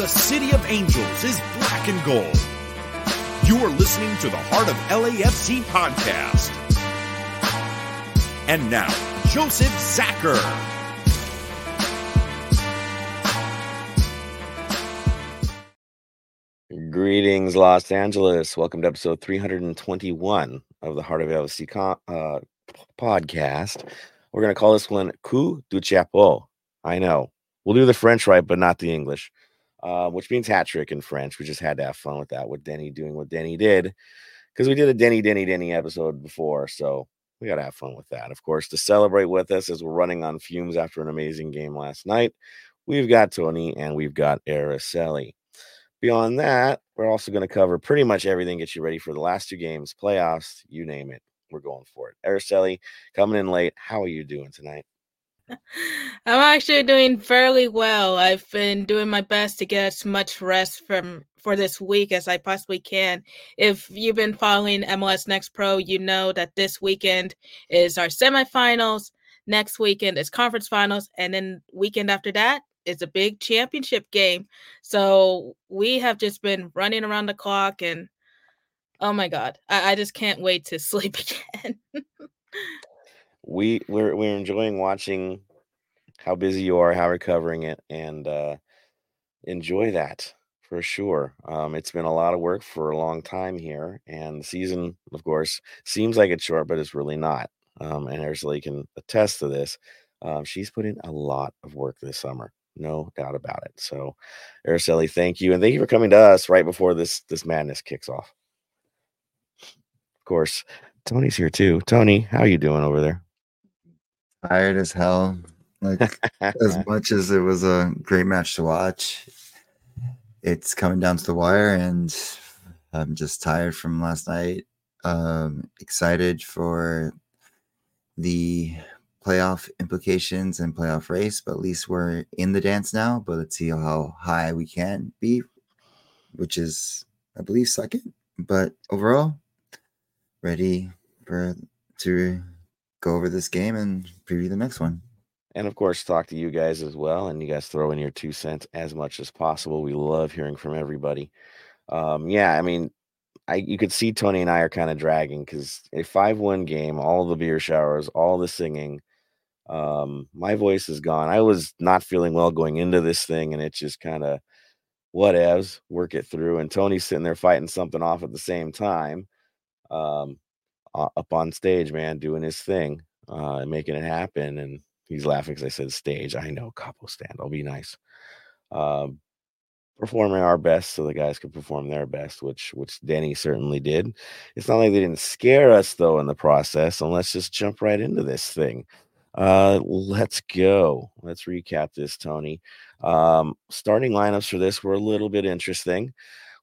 The City of Angels is black and gold. You are listening to the Heart of LAFC podcast. And now, Joseph Zacher. Greetings, Los Angeles. Welcome to episode 321 of the Heart of LAFC uh, podcast. We're going to call this one Coup du Chapeau. I know. We'll do the French right, but not the English, uh, which means hat trick in French. We just had to have fun with that, with Denny doing what Denny did, because we did a Denny, Denny, Denny episode before. So we got to have fun with that. Of course, to celebrate with us as we're running on fumes after an amazing game last night, we've got Tony and we've got Araceli. Beyond that, we're also going to cover pretty much everything, get you ready for the last two games, playoffs, you name it. We're going for it. Araceli, coming in late. How are you doing tonight? I'm actually doing fairly well. I've been doing my best to get as much rest from for this week as I possibly can. If you've been following MLS Next Pro, you know that this weekend is our semifinals. Next weekend is conference finals, and then weekend after that is a big championship game. So we have just been running around the clock, and oh my god, I, I just can't wait to sleep again. we we're we're enjoying watching how busy you are, how recovering it, and uh, enjoy that for sure. Um, it's been a lot of work for a long time here, and the season, of course, seems like it's short, but it's really not. Um, and Araceli can attest to this. Um, she's put in a lot of work this summer, no doubt about it. So, Araceli, thank you, and thank you for coming to us right before this this madness kicks off. Of course, Tony's here too. Tony, how are you doing over there? Tired as hell. Like as much as it was a great match to watch, it's coming down to the wire, and I'm just tired from last night. Um, excited for the playoff implications and playoff race, but at least we're in the dance now. But let's see how high we can be, which is, I believe, second. But overall, ready for to go over this game and preview the next one. And of course, talk to you guys as well. And you guys throw in your two cents as much as possible. We love hearing from everybody. Um, yeah, I mean, I you could see Tony and I are kind of dragging because a five-one game, all the beer showers, all the singing. Um, my voice is gone. I was not feeling well going into this thing, and it just kind of whatevs, work it through. And Tony's sitting there fighting something off at the same time. Um, up on stage, man, doing his thing, uh, making it happen. And he's laughing because I said stage. I know capo stand. I'll be nice. Um, performing our best so the guys could perform their best, which which Denny certainly did. It's not like they didn't scare us though in the process. And let's just jump right into this thing. Uh, let's go. Let's recap this, Tony. Um, starting lineups for this were a little bit interesting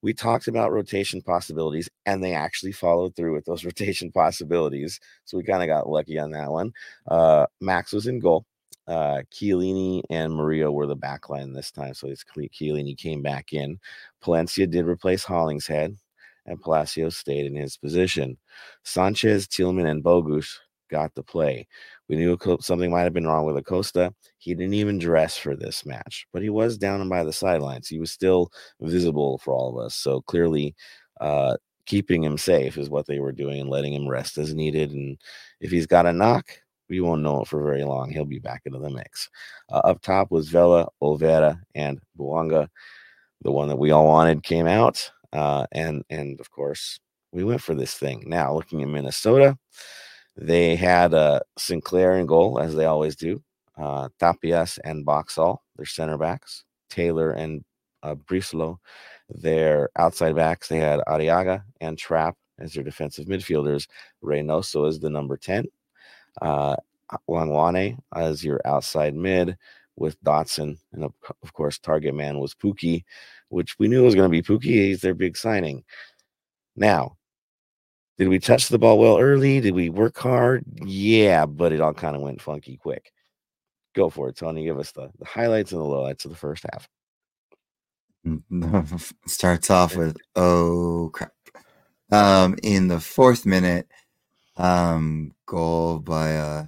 we talked about rotation possibilities and they actually followed through with those rotation possibilities. So we kind of got lucky on that one. Uh, Max was in goal. Uh, Chiellini and Maria were the back line this time. So it's Chiellini came back in. Palencia did replace Hollingshead and Palacio stayed in his position. Sanchez, Tillman, and Bogusz got the play. We knew something might have been wrong with Acosta. He didn't even dress for this match, but he was down and by the sidelines. He was still visible for all of us. So clearly, uh, keeping him safe is what they were doing and letting him rest as needed. And if he's got a knock, we won't know it for very long. He'll be back into the mix. Uh, up top was Vela, Olivera, and Bouanga. The one that we all wanted came out. Uh, and and of course, we went for this thing. Now, looking at Minnesota, they had uh, St. Clair in goal, as they always do. Uh, Tapias and Boxall, their center backs. Taylor and uh, their outside backs. They had Arriaga and Trapp as their defensive midfielders. Reynoso is the number 10. Uh, Hlongwane as your outside mid with Dotson. And of, of course, target man was Pukki, which we knew was going to be Pukki. He's their big signing. Now, did we touch the ball well early? Did we work hard? Yeah, but it all kind of went funky quick. Go for it, Tony. Give us the, the highlights and the lowlights of the first half. Starts off with oh crap. Um, in the fourth minute, um, goal by uh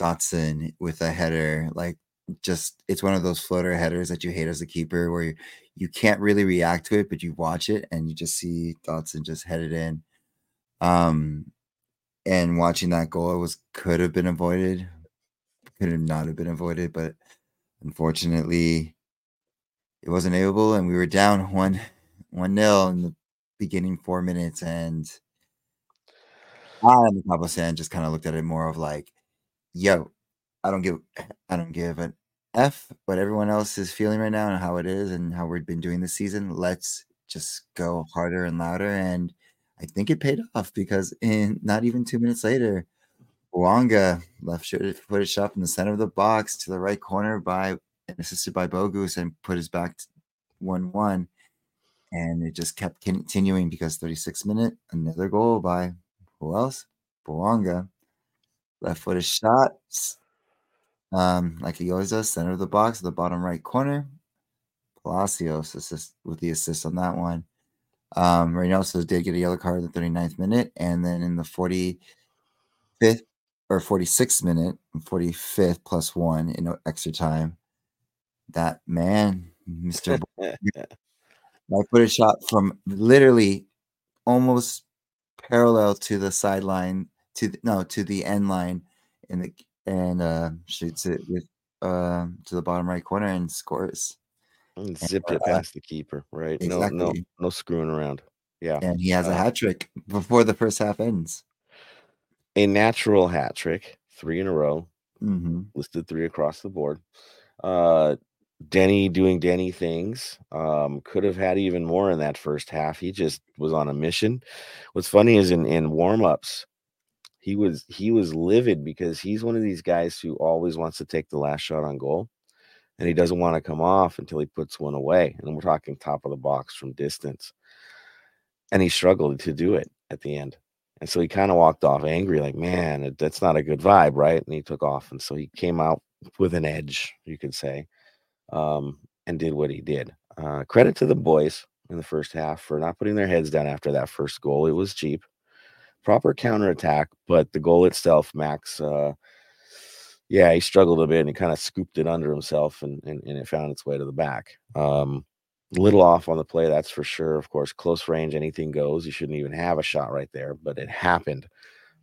Dotson with a header. Like just it's one of those floater headers that you hate as a keeper where you, you can't really react to it, but you watch it and you just see Dotson just head it in. Um, and watching that goal was could have been avoided, could have not have been avoided, but unfortunately, it wasn't able, and we were down one one nil in the beginning four minutes, and I and the Cabo San just kind of looked at it more of like, yo, I don't give I don't give an F what everyone else is feeling right now and how it is and how we've been doing this season. Let's just go harder and louder. And I think it paid off because in not even two minutes later, Bouanga left footed shot in the center of the box to the right corner by and assisted by Bogusz and put his back to one one. And it just kept continuing because 36 minute, another goal by who else? Bouanga. Left footed shots um, like he always does, center of the box, the bottom right corner. Palacios assist with the assist on that one. Um, Reynoso did get a yellow card in the 39th minute, and then in the 45th or 46th minute, 45th plus one in extra time, that man, Mr. I put a shot from literally almost parallel to the sideline to the, no to the end line in the and uh, shoots it with uh, to the bottom right corner and scores. And zipped and, it uh, past the keeper, right? Exactly. No, no, no screwing around. Yeah, and he has uh, a hat trick before the first half ends. A natural hat trick, three in a row, mm-hmm. listed three across the board. Uh, Denny doing Denny things. Um, could have had even more in that first half. He just was on a mission. What's funny is in in warm ups, he was he was livid because he's one of these guys who always wants to take the last shot on goal and he doesn't want to come off until he puts one away and we're talking top of the box from distance. And he struggled to do it at the end and so he kind of walked off angry like man that's not a good vibe right? And he took off and so he came out with an edge you could say um, and did what he did. Uh, credit to the boys in the first half for not putting their heads down after that first goal. It was cheap. Proper counterattack, but the goal itself, Max, uh, yeah, he struggled a bit and he kind of scooped it under himself and, and, and it found its way to the back. Um, little off on the play, that's for sure. Of course, close range, anything goes. You shouldn't even have a shot right there, but it happened.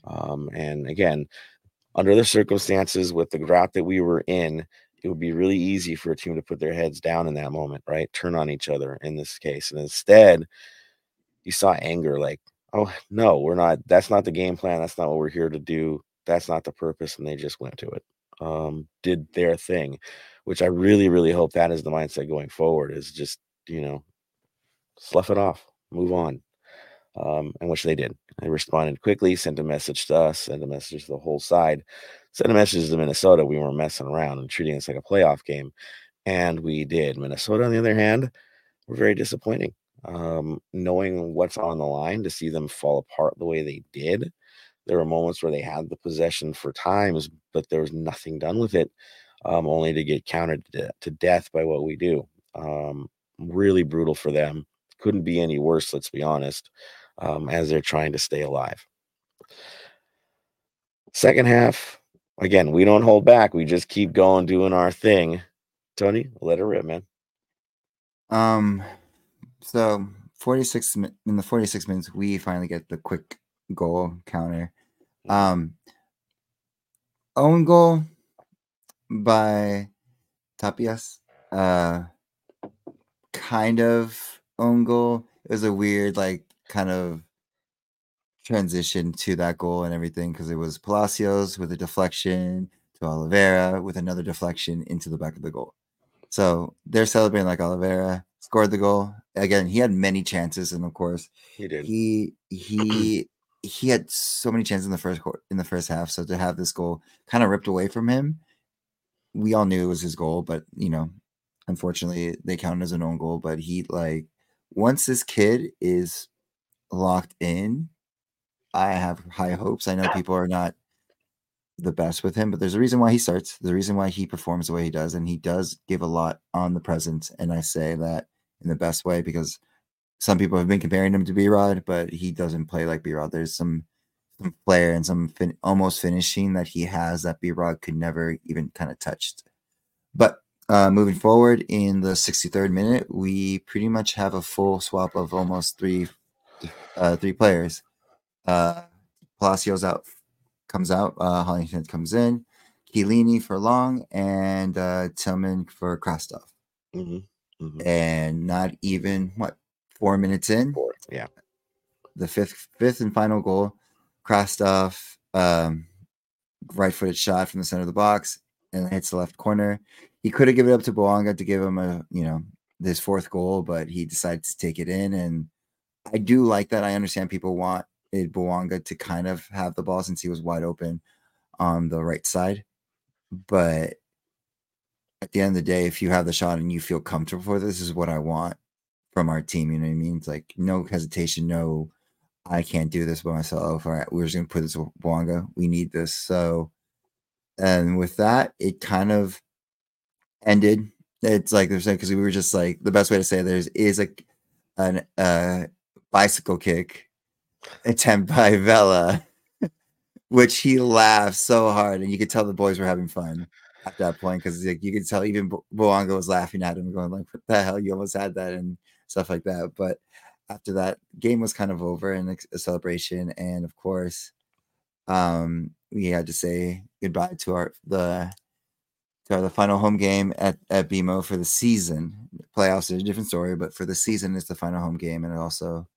Um, and again, under the circumstances with the drought that we were in, it would be really easy for a team to put their heads down in that moment, right? Turn on each other in this case. And instead, you saw anger like oh no we're not that's not the game plan that's not what we're here to do that's not the purpose and they just went to it um did their thing which i really really hope that is the mindset going forward is just you know slough it off move on um and which they did they responded quickly sent a message to us sent a message to the whole side sent a message to minnesota we weren't messing around and treating this like a playoff game and we did minnesota on the other hand were very disappointing um, knowing what's on the line to see them fall apart the way they did. There were moments where they had the possession for times, but there was nothing done with it, um, only to get countered to, death by what we do. Um, really brutal for them. Couldn't be any worse, let's be honest, um, as they're trying to stay alive. Second half, again, we don't hold back. We just keep going, doing our thing. Tony, let it rip, man. Um, so 46 in the 46 minutes, we finally get the quick goal counter. Mm-hmm. Um, own goal by Tapias. Uh, kind of own goal. It was a weird, like, kind of transition to that goal and everything because it was Palacios with a deflection to Olivera with another deflection into the back of the goal. So they're celebrating like Olivera scored the goal. Again, he had many chances, and of course, he did. He he he had so many chances in the first in the first half. So to have this goal kind of ripped away from him, we all knew it was his goal, but you know, unfortunately, they counted as an own goal. But he like once this kid is locked in, I have high hopes. I know people are not the best with him, but there's a reason why he starts. There's a reason why he performs the way he does, and he does give a lot on the presence. And I say that in the best way because some people have been comparing him to B Rod, but he doesn't play like B Rod. There's some some flair and some fin- almost finishing that he has that B Rod could never even kind of touched. But uh, moving forward in the 63rd minute, we pretty much have a full swap of almost three uh, three players. Uh, Palacios out comes out, uh, Hollington comes in, Chiellini for Long, and uh, Tillman for Krastev. Mm-hmm. Mm-hmm. And not even what four minutes in, Four. Yeah. the fifth fifth and final goal, Krastev, um, right footed shot from the center of the box and hits the left corner. He could have given it up to Bouanga to give him a you know his fourth goal, but he decided to take it in. And I do like that. I understand people want it Bouanga to kind of have the ball since he was wide open on the right side. But at the end of the day, if you have the shot and you feel comfortable for this, is what I want from our team. You know what I mean? It's like no hesitation, no, I can't do this by myself. All right, we're just gonna put this with Bouanga. We need this. So, and with that, it kind of ended. It's like they're saying because we were just like the best way to say there's is a an uh bicycle kick attempt by Vela, which he laughed so hard, and you could tell the boys were having fun at that point because like, you could tell even Bo- Bouanga was laughing at him, going like, "What the hell? You almost had that," and stuff like that. But after that, game was kind of over and a celebration, and of course, um, we had to say goodbye to our the to our, the final home game at at BMO for the season. Playoffs is a different story, but for the season, it's the final home game, and also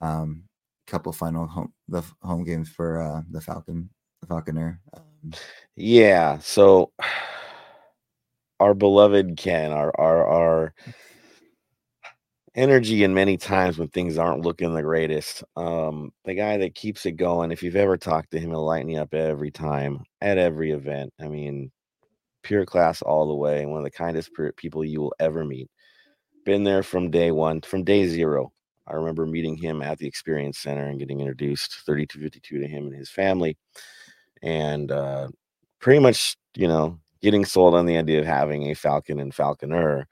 um a couple final home the home games for uh the Falcon the Falconer. Um, Yeah. So our beloved Ken, our our our energy and many times when things aren't looking the greatest. Um, the guy that keeps it going, if you've ever talked to him, he'll light me up every time at every event. I mean, pure class all the way, one of the kindest people you will ever meet. Been there from day one, from day zero. I remember meeting him at the Experience Center and getting introduced 3252 to him and his family. And uh, pretty much, you know, getting sold on the idea of having a Falcon and Falconer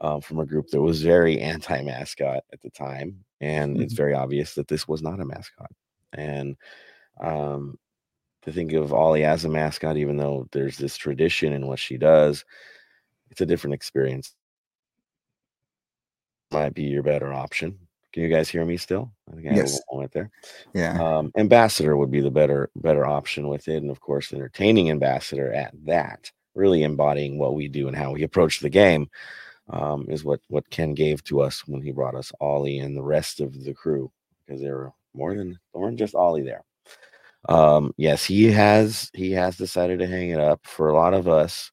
um, from a group that was very anti mascot at the time. And it's very obvious that this was not a mascot. And um, to think of Ollie as a mascot, even though there's this tradition in what she does, it's a different experience. Might be your better option. Can you guys hear me still? I think I have a Yes. little moment there. yeah, Um, ambassador would be the better better option with it, and of course, entertaining ambassador at that, really embodying what we do and how we approach the game, um, is what what Ken gave to us when he brought us Ollie and the rest of the crew, because there were more than than just Ollie there. Um, yes, he has he has decided to hang it up. For a lot of us,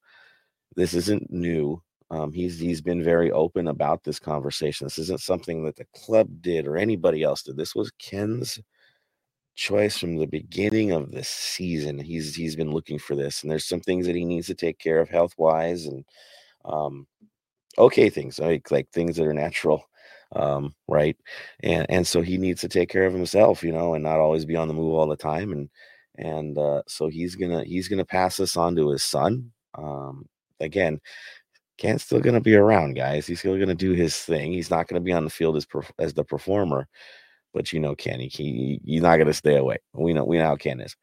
this isn't new. Um, he's he's been very open about this conversation. This isn't something that the club did or anybody else did. This was Ken's choice from the beginning of this season. He's he's been looking for this, and there's some things that he needs to take care of health wise, and um, okay things like like things that are natural, um, right? And and so he needs to take care of himself, you know, and not always be on the move all the time. And and uh, so he's gonna he's gonna pass this on to his son. Um, again, Ken's still gonna be around, guys. He's still gonna do his thing. He's not gonna be on the field as perf- as the performer, but you know, Ken, he, he he's not gonna stay away. We know we know how Ken is.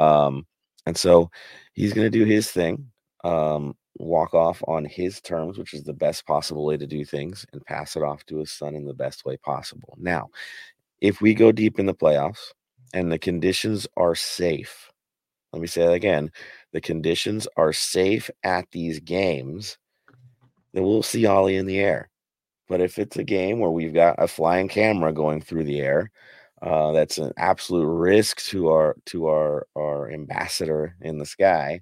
Um, and so he's gonna do his thing. Um, walk off on his terms, which is the best possible way to do things, and pass it off to his son in the best way possible. Now, if we go deep in the playoffs and the conditions are safe, let me say that again the conditions are safe at these games, then we'll see Ollie in the air. But if it's a game where we've got a flying camera going through the air, uh, that's an absolute risk to our to our our ambassador in the sky.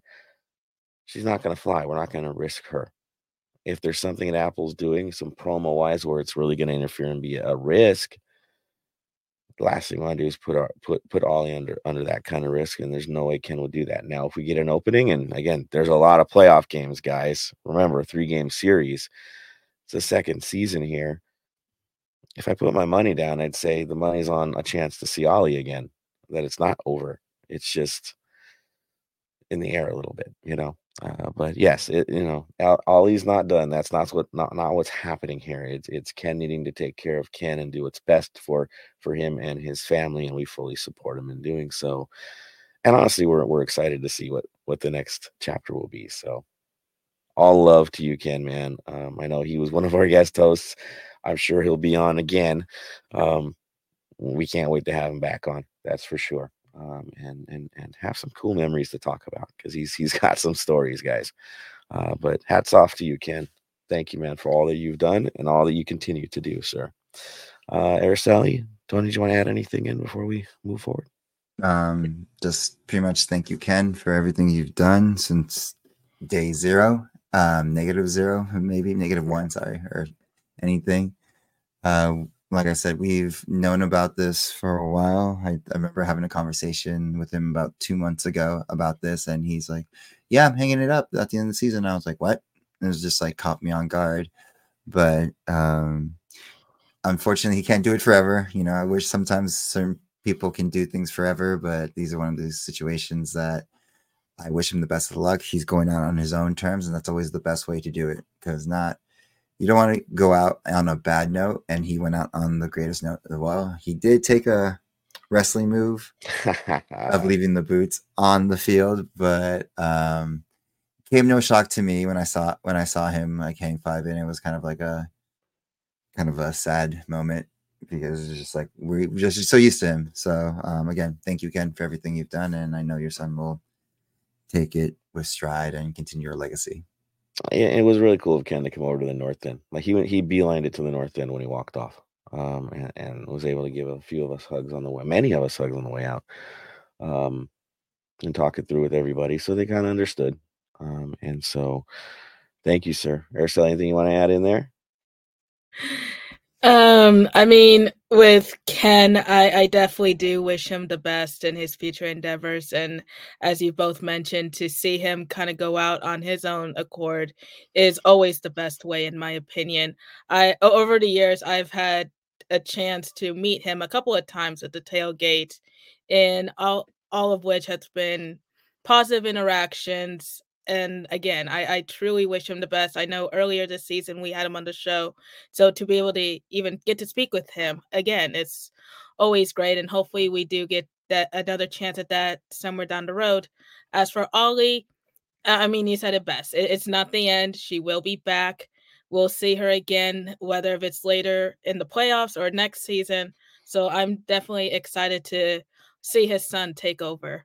She's not going to fly. We're not going to risk her. If there's something that Apple's doing, some promo wise, where it's really going to interfere and be a risk, the last thing we want to do is put our put put Ollie under under that kind of risk, and there's no way Ken would do that. Now, if we get an opening, and again, there's a lot of playoff games, guys. Remember, three game series. It's the second season here. If I put my money down, I'd say the money's on a chance to see Ollie again. That it's not over. It's just in the air a little bit, you know. Uh, but yes, it you know, Ollie's not done. That's not what not not what's happening here. It's it's Ken needing to take care of Ken and do what's best for for him and his family, and we fully support him in doing so. And honestly, we're we're excited to see what what the next chapter will be. So all love to you, Ken, man. Um, I know he was one of our guest hosts. I'm sure he'll be on again. Um, we can't wait to have him back on. That's for sure. Um, and and and have some cool memories to talk about because he's he's got some stories, guys. Uh, but hats off to you, Ken. Thank you, man, for all that you've done and all that you continue to do, sir. Uh, Araceli, Tony, do you want to add anything in before we move forward? Um, just pretty much thank you, Ken, for everything you've done since day zero, um, negative zero, maybe negative one, sorry, or anything. Uh, like I said, we've known about this for a while. I, I remember having a conversation with him about two months ago about this, and he's like, "Yeah, I'm hanging it up at the end of the season." I was like, "What?" And it was just like caught me on guard. But um, unfortunately, he can't do it forever. You know, I wish sometimes certain people can do things forever, but these are one of those situations that I wish him the best of luck. He's going out on his own terms, and that's always the best way to do it because not you don't want to go out on a bad note, and he went out on the greatest note as well. He did take a wrestling move of leaving the boots on the field, but um, came no shock to me when I saw when I saw him like hang five in. It was kind of like a kind of a sad moment because it's just like we're just so used to him. So um, again, thank you again for everything you've done, and I know your son will take it with stride and continue your legacy it was really cool of Ken to come over to the north end. Like he went, he beelined it to the north end when he walked off, um, and, and, was able to give a few of us hugs on the way, many of us hugs on the way out, um, and talk it through with everybody, so they kind of understood. Um, and so, thank you, sir. Araceli, anything you want to add in there? Um, I mean, with Ken, I, I definitely do wish him the best in his future endeavors. And as you both mentioned, to see him kind of go out on his own accord is always the best way, in my opinion. I over the years, I've had a chance to meet him a couple of times at the tailgate, and all all of which has been positive interactions and again, I, I truly wish him the best. I know earlier this season we had him on the show. So to be able to even get to speak with him again, it's always great. And hopefully we do get that another chance at that somewhere down the road. As for Ollie, I mean, you said it best. It, it's not the end. She will be back. We'll see her again, whether if it's later in the playoffs or next season. So I'm definitely excited to see his son take over.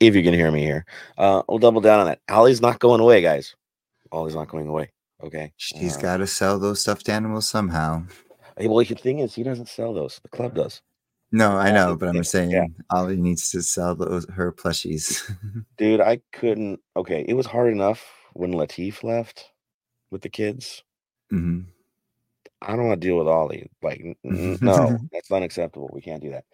If you can hear me here. Uh, we'll double down on that. Ollie's not going away, guys. Ollie's not going away. Okay. She's uh, got to sell those stuffed animals somehow. Well, the thing is, he doesn't sell those. The club does. No, I know, but I'm saying yeah. Ollie needs to sell those her plushies. Dude, I couldn't. Okay, it was hard enough when Latif left with the kids. Mm-hmm. I don't want to deal with Ollie. Like, no, that's unacceptable. We can't do that.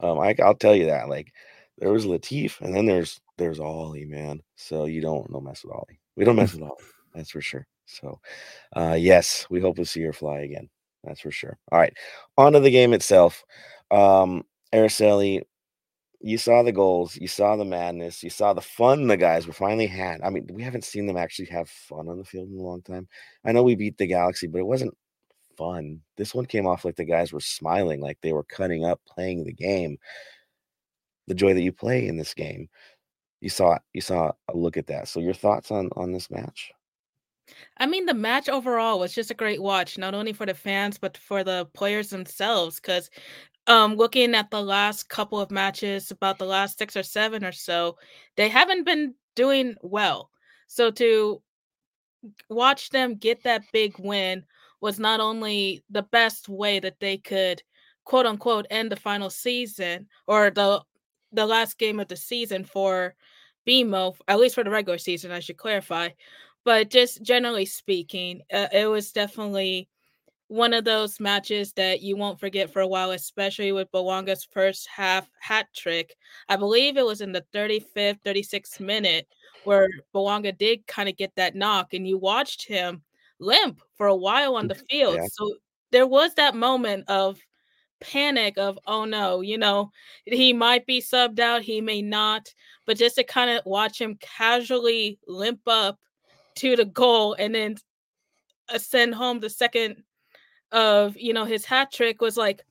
Um, I, I'll tell you that. Like, there was Latif, and then there's there's Ollie, man. So you don't no mess with Ollie. We don't mess with Ollie. That's for sure. So, uh, yes, we hope to see her fly again. That's for sure. All right, on to the game itself. Um, Araceli, you saw the goals, you saw the madness, you saw the fun the guys were finally had. I mean, we haven't seen them actually have fun on the field in a long time. I know we beat the Galaxy, but it wasn't fun. This one came off like the guys were smiling, like they were cutting up playing the game the joy that you play in this game. You saw you saw a look at that. So your thoughts on on this match? I mean, the match overall was just a great watch, not only for the fans but for the players themselves. Because um, looking at the last couple of matches, about the last six or seven or so, they haven't been doing well. So to watch them get that big win was not only the best way that they could quote unquote end the final season or the the last game of the season for BMO, at least for the regular season, I should clarify. But just generally speaking, uh, it was definitely one of those matches that you won't forget for a while, especially with Bouanga's first half hat trick. I believe it was in the 35th, 36th minute where Bouanga did kind of get that knock, and you watched him limp for a while on the field. Yeah. So there was that moment of panic of oh no you know he might be subbed out he may not but just to kind of watch him casually limp up to the goal and then send home the second of you know his hat trick was like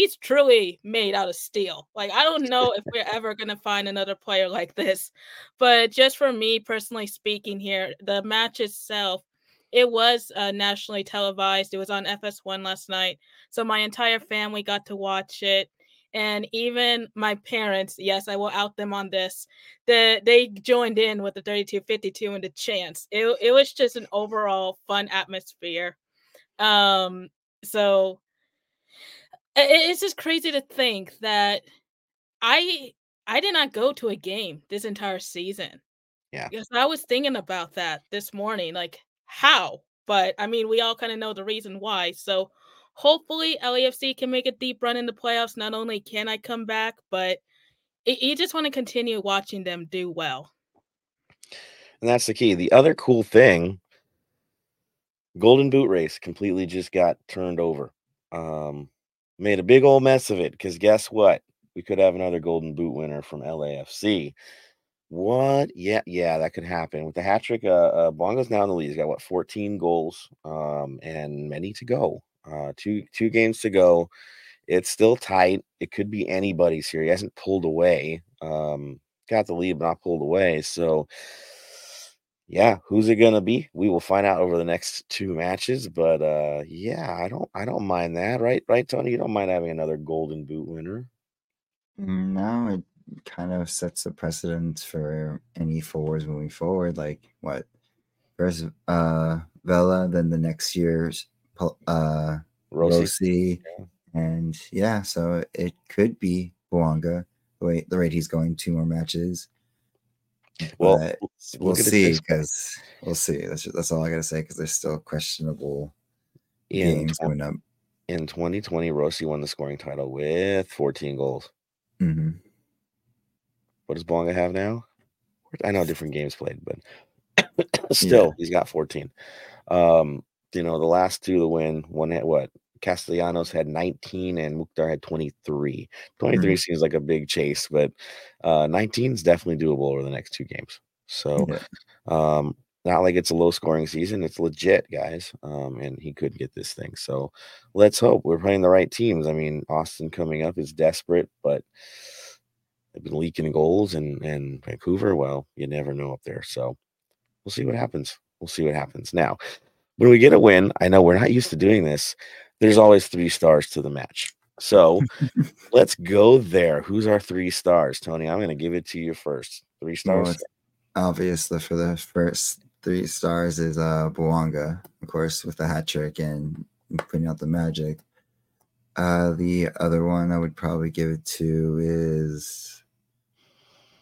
he's truly made out of steel. Like I don't know if we're ever gonna find another player like this. But just for me personally speaking here, the match itself, it was uh, nationally televised. It was on FS1 last night, so my entire family got to watch it. And even my parents, yes, I will out them on this. That they joined in with the 3252 and the chance. It, it was just an overall fun atmosphere. Um, so it's just crazy to think that I I did not go to a game this entire season. Yeah. Because I was thinking about that this morning, like how? But I mean, we all kind of know the reason why. So hopefully LAFC can make a deep run in the playoffs. Not only can I come back, but it, you just want to continue watching them do well. And that's the key. The other cool thing, Golden Boot race completely just got turned over. Um, made a big old mess of it because guess what? We could have another Golden Boot winner from LAFC. What? Yeah, yeah, that could happen with the hat trick. Uh, uh Bouanga's now in the lead. He's got what 14 goals, um, and many to go. Uh, two two games to go. It's still tight. It could be anybody's here. He hasn't pulled away. Um, got the lead, but not pulled away. So yeah, who's it gonna be? We will find out over the next two matches. But uh yeah, I don't I don't mind that, right? Right, Tony? You don't mind having another golden boot winner. Mm, no, it kind of sets a precedent for any forwards moving forward. Like what first uh Vela, then the next year's uh Rossi, Rossi yeah. and yeah, so it could be Bouanga the way the rate he's going two more matches. Well, but we'll see because we'll see. That's that's all I gotta say because there's still questionable in games 20, coming up. In 2020, Rossi won the scoring title with 14 goals. Mm-hmm. What does Bouanga have now? I know different games played, but still, yeah. he's got 14. Um, you know, the last two to win, one had what? Castellanos had 19 and Mukhtar had 23. 23 mm-hmm. seems like a big chase, but uh, 19 is definitely doable over the next two games. So, yeah. um, not like it's a low scoring season. It's legit, guys. Um, and he could get this thing. So let's hope we're playing the right teams. I mean, Austin coming up is desperate, but they've been leaking goals and and Vancouver, well, you never know up there. So we'll see what happens. We'll see what happens. Now, when we get a win, I know we're not used to doing this there's always three stars to the match. So let's go there. Who's our three stars, Tony? I'm going to give it to you first. Three stars. Well, obviously, for the first three stars is uh Bouanga, of course, with the hat trick and putting out the magic. Uh, the other one I would probably give it to is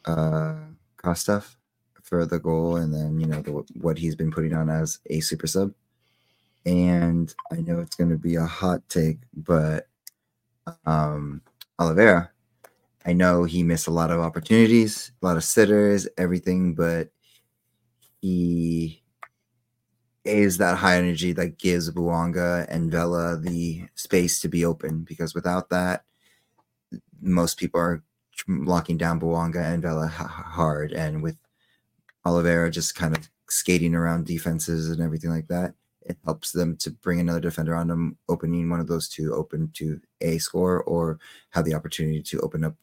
uh Krastev for the goal, and then you know the, what he's been putting on as a super sub. And I know it's going to be a hot take, but um, Olivera, I know he missed a lot of opportunities, a lot of sitters, everything, but he is that high energy that gives Bouanga and Vela the space to be open because without that, most people are locking down Bouanga and Vela hard. And with Olivera just kind of skating around defenses and everything like that, it helps them to bring another defender on them, opening one of those two open to a score or have the opportunity to open up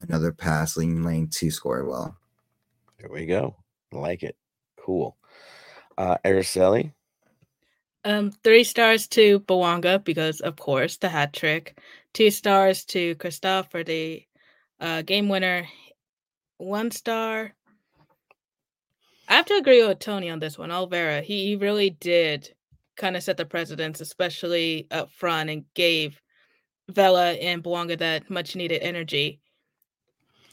another pass lean lane to score well. There we go. like it. Cool. Uh Araceli? Um, three stars to Bouanga because of course the hat trick. Two stars to Christophe for the uh, game winner. One star. I have to agree with Tony on this one. Alvera, he, he really did kind of set the precedence, especially up front, and gave Vela and Bouanga that much needed energy.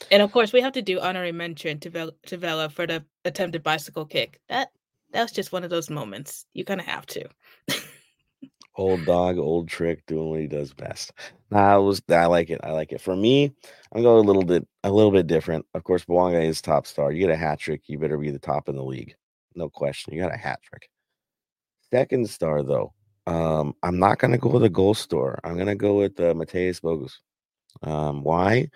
And of course, we have to do honorary mention to to Vela for the attempted bicycle kick. That that was just one of those moments you kind of have to. old dog, old trick, doing what he does best. Nah, I was I like it. I like it. For me, I'm going a little bit a little bit different. Of course, Bouanga is top star. You get a hat trick, you better be the top in the league. No question. You got a hat trick. Second star, though, um, I'm not going to go with a goal store. I'm going to go with uh, Mateusz Bogusz. Um, why?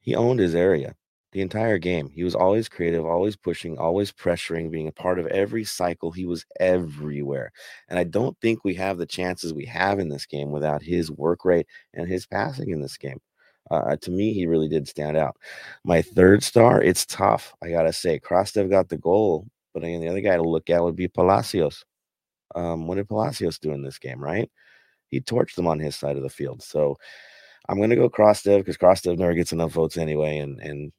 He owned his area. The entire game. He was always creative, always pushing, always pressuring, being a part of every cycle. He was everywhere. And I don't think we have the chances we have in this game without his work rate and his passing in this game. Uh, to me, he really did stand out. My third star, it's tough. I got to say, Krastev got the goal, but again, the other guy to look at would be Palacios. Um, what did Palacios do in this game, right? He torched them on his side of the field. So I'm going to go Krastev because Krastev never gets enough votes anyway. And, and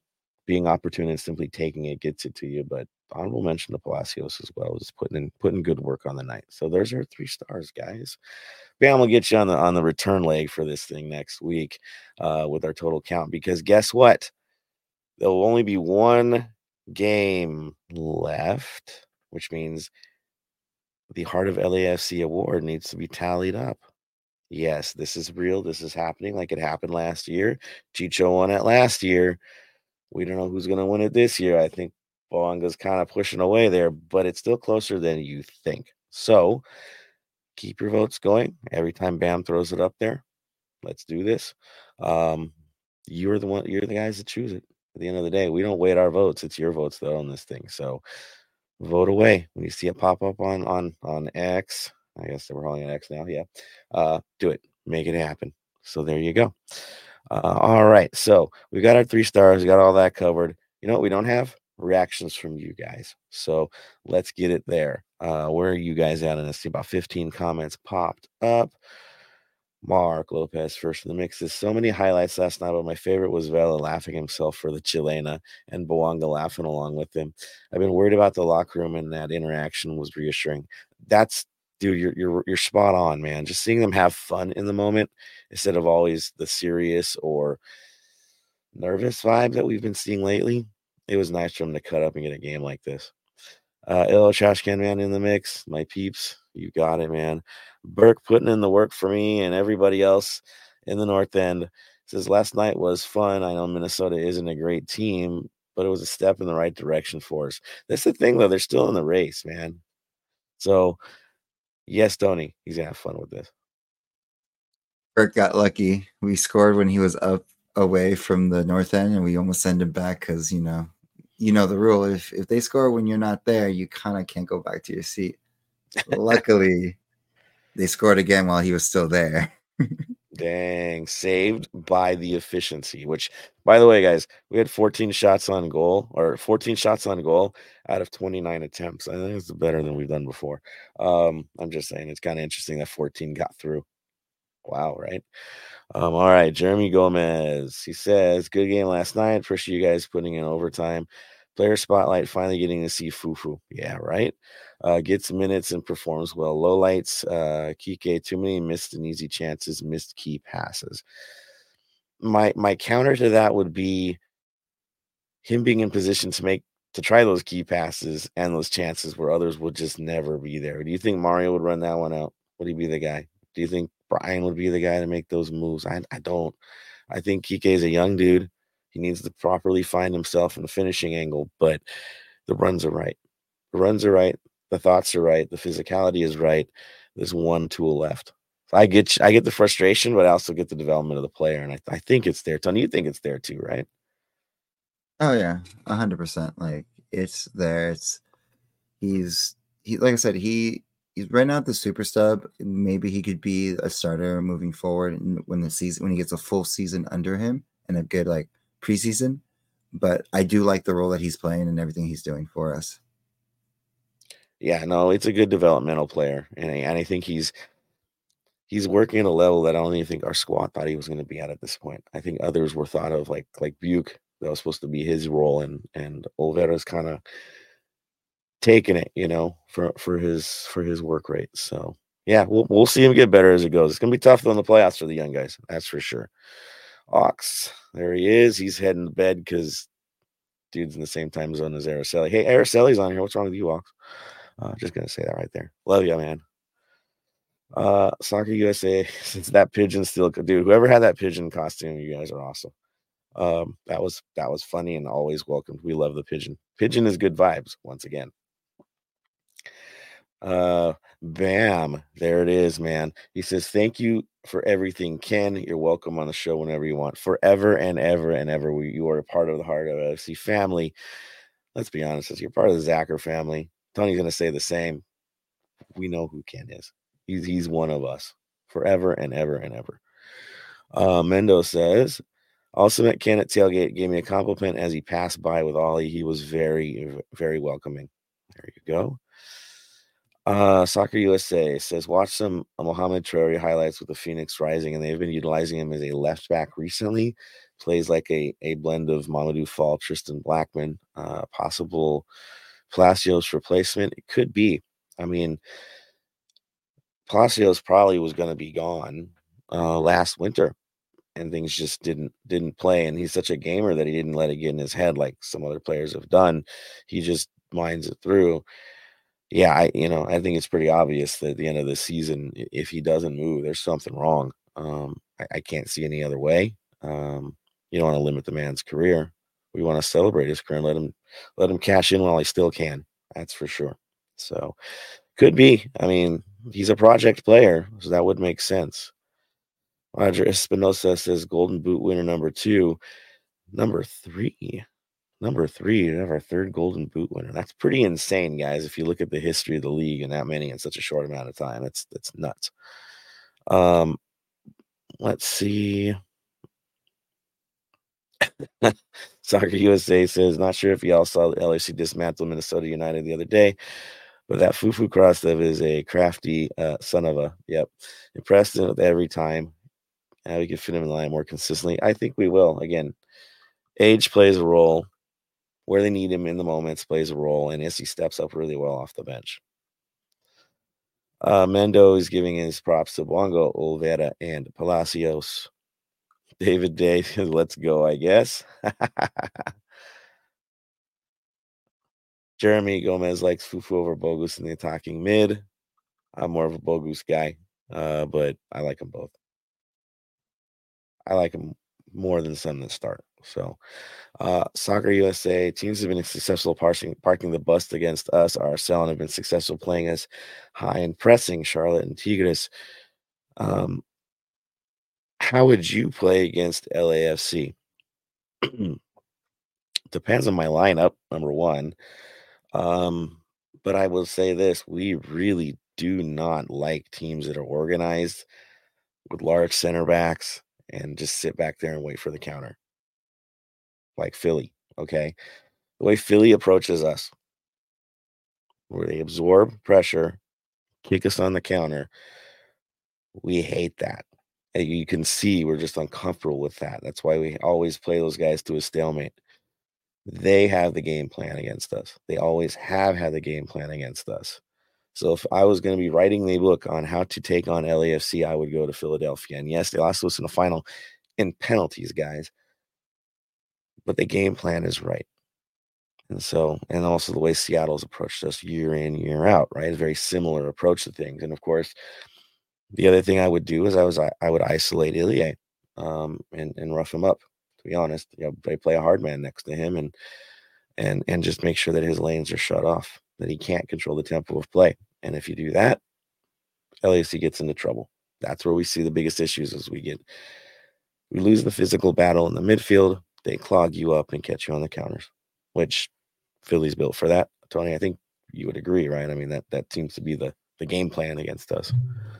being opportune and simply taking it gets it to you. But honorable mention to Palacios as well, is putting in putting good work on the night. So there's our three stars, guys. Bam will get you on the on the return leg for this thing next week uh, with our total count because guess what? There will only be one game left, which means the Heart of LAFC award needs to be tallied up. Yes, this is real. This is happening like it happened last year. Chicho won it last year. We don't know who's going to win it this year. I think Bouanga's kind of pushing away there, but it's still closer than you think. So keep your votes going. Every time Bam throws it up there, let's do this. Um, you're the one. You're the guys that choose it. At the end of the day, we don't wait our votes. It's your votes though on this thing. So vote away when you see it pop up on on on X. I guess we're calling it X now. Yeah, uh, do it. Make it happen. So there you go. Uh, all right. So we got our three stars. We got all that covered. You know what we don't have? Reactions from you guys. So let's get it there. Uh, where are you guys at? And I see about 15 comments popped up. Mark Lopez first in the mix. There's so many highlights last night, but my favorite was Vela laughing himself for the Chilena and Bouanga laughing along with him. I've been worried about the locker room, and that interaction was reassuring. That's dude, you're you're you're spot on, man. Just seeing them have fun in the moment instead of always the serious or nervous vibe that we've been seeing lately. It was nice for them to cut up and get a game like this. Uh, Trash Can Man in the mix, my peeps. You got it, man. Burke putting in the work for me and everybody else in the North End. Says last night was fun. I know Minnesota isn't a great team, but it was a step in the right direction for us. That's the thing, though. They're still in the race, man. So Yes, Tony. He's gonna have fun with this. Bert got lucky. We scored when he was up away from the north end, and we almost send him back because you know, you know the rule. If if they score when you're not there, you kind of can't go back to your seat. Luckily, they scored again while he was still there. Dang, saved by the efficiency, which, by the way, guys, we had 14 shots on goal or 14 shots on goal out of 29 attempts. I think it's better than we've done before. Um, I'm just saying it's kind of interesting that 14 got through. Wow, right? Um, all right, Jeremy Gomez. He says, Good game last night. Appreciate you guys putting in overtime. Player spotlight, finally getting to see Fufu. Yeah, right uh, gets minutes and performs well. Low lights, uh, Kike, too many missed and easy chances, missed key passes. My my counter to that would be him being in position to make to try those key passes and those chances where others would just never be there. Do you think Mario would run that one out? Would he be the guy? Do you think Brian would be the guy to make those moves? I, I don't. I think Kike is a young dude. He needs to properly find himself in the finishing angle, but the runs are right. The runs are right the thoughts are right, the physicality is right. There's one tool left. So I get I get the frustration, but I also get the development of the player, and I, I think it's there. Tony, you think it's there too, right? Oh yeah, hundred percent. Like it's there. It's he's he like I said he he's right now at the super stub. Maybe he could be a starter moving forward when the season when he gets a full season under him and a good like preseason. But I do like the role that he's playing and everything he's doing for us yeah, no, it's a good developmental player, and I, and I think he's he's working at a level that I don't even think our squad thought he was going to be at at this point. I think others were thought of like like Buke that was supposed to be his role, and and Olivera's kind of taking it, you know, for for his for his work rate. So yeah, we'll we'll see him get better as it goes. It's gonna be tough though in the playoffs for the young guys, that's for sure. Ox, there he is. He's heading to bed because dude's in the same time zone as Araceli. Hey, Araceli's on here. What's wrong with you, Ox? Uh, just gonna say that right there. Love you, man. Uh, Soccer USA, since that pigeon still could do. Whoever had that pigeon costume, you guys are awesome. Um, that was that was funny and always welcomed. We love the pigeon. Pigeon is good vibes once again. Uh, bam, there it is, man. He says, "Thank you for everything, Ken. You're welcome on the show whenever you want, forever and ever and ever. We, you are a part of the Heart of FC family. Let's be honest, you're part of the Zacher family. Tony's going to say the same. We know who Ken is. He's he's one of us, forever and ever and ever." Uh, Mendo says, also met Ken at tailgate, gave me a compliment as he passed by with Ollie. He was very, very welcoming. There you go. Uh, Soccer USA says, watch some Mohamed Traore highlights with the Phoenix Rising, and they've been utilizing him as a left back recently. Plays like a, a blend of Mamadou Fall, Tristan Blackman, uh, possible Palacios replacement. It could be. I mean, Palacios probably was going to be gone uh, last winter and things just didn't didn't play and he's such a gamer that he didn't let it get in his head like some other players have done he just minds it through yeah i you know i think it's pretty obvious that at the end of the season if he doesn't move there's something wrong um i, I can't see any other way um you don't want to limit the man's career we want to celebrate his career and let him let him cash in while he still can that's for sure so could be i mean he's a project player so that would make sense Roger Espinosa says Golden Boot winner number two. Number three. Number three, we have our third Golden Boot winner. That's pretty insane, guys. If you look at the history of the league and that many in such a short amount of time, that's that's nuts. Um, let's see. Soccer USA says, not sure if y'all saw the LAC dismantle Minnesota United the other day, but that Fufu Krastev is a crafty uh, son of a. Yep, impressed with every time. Uh, we can fit him in the line more consistently. I think we will. Again, age plays a role. Where they need him in the moments plays a role, and Issy steps up really well off the bench. Uh, Mendo is giving his props to Bouanga, Olivera, and Palacios. David Day, let's go, I guess. Jeremy Gomez likes Fufu over Bogusz in the attacking mid. I'm more of a Bogusz guy, uh, but I like them both. I like them more than some that start. So, uh, Soccer USA teams have been successful parking, parking the bus against us. Arsenal have been successful playing us high and pressing Charlotte and Tigres. Um, how would you play against LAFC? Depends on my lineup, number one. Um, but I will say this we really do not like teams that are organized with large center backs and just sit back there and wait for the counter. Like Philly, okay? The way Philly approaches us, where they absorb pressure, kick us on the counter, we hate that. And you can see we're just uncomfortable with that. That's why we always play those guys to a stalemate. They have the game plan against us. They always have had the game plan against us. So if I was going to be writing the book on how to take on LAFC, I would go to Philadelphia. And yes, they lost to us in the final in penalties, guys. But the game plan is right. And so, and also the way Seattle's approached us year in, year out, right? A very similar approach to things. And of course, the other thing I would do is I was I, would isolate Ilie um, and and rough him up. To be honest, you know, they play a hard man next to him and and and just make sure that his lanes are shut off that he can't control the tempo of play. And if you do that, LAFC gets into trouble. That's where we see the biggest issues as we get we lose the physical battle in the midfield. They clog you up and catch you on the counters, which Philly's built for that. Tony, I think you would agree, right? I mean that that seems to be the the game plan against us.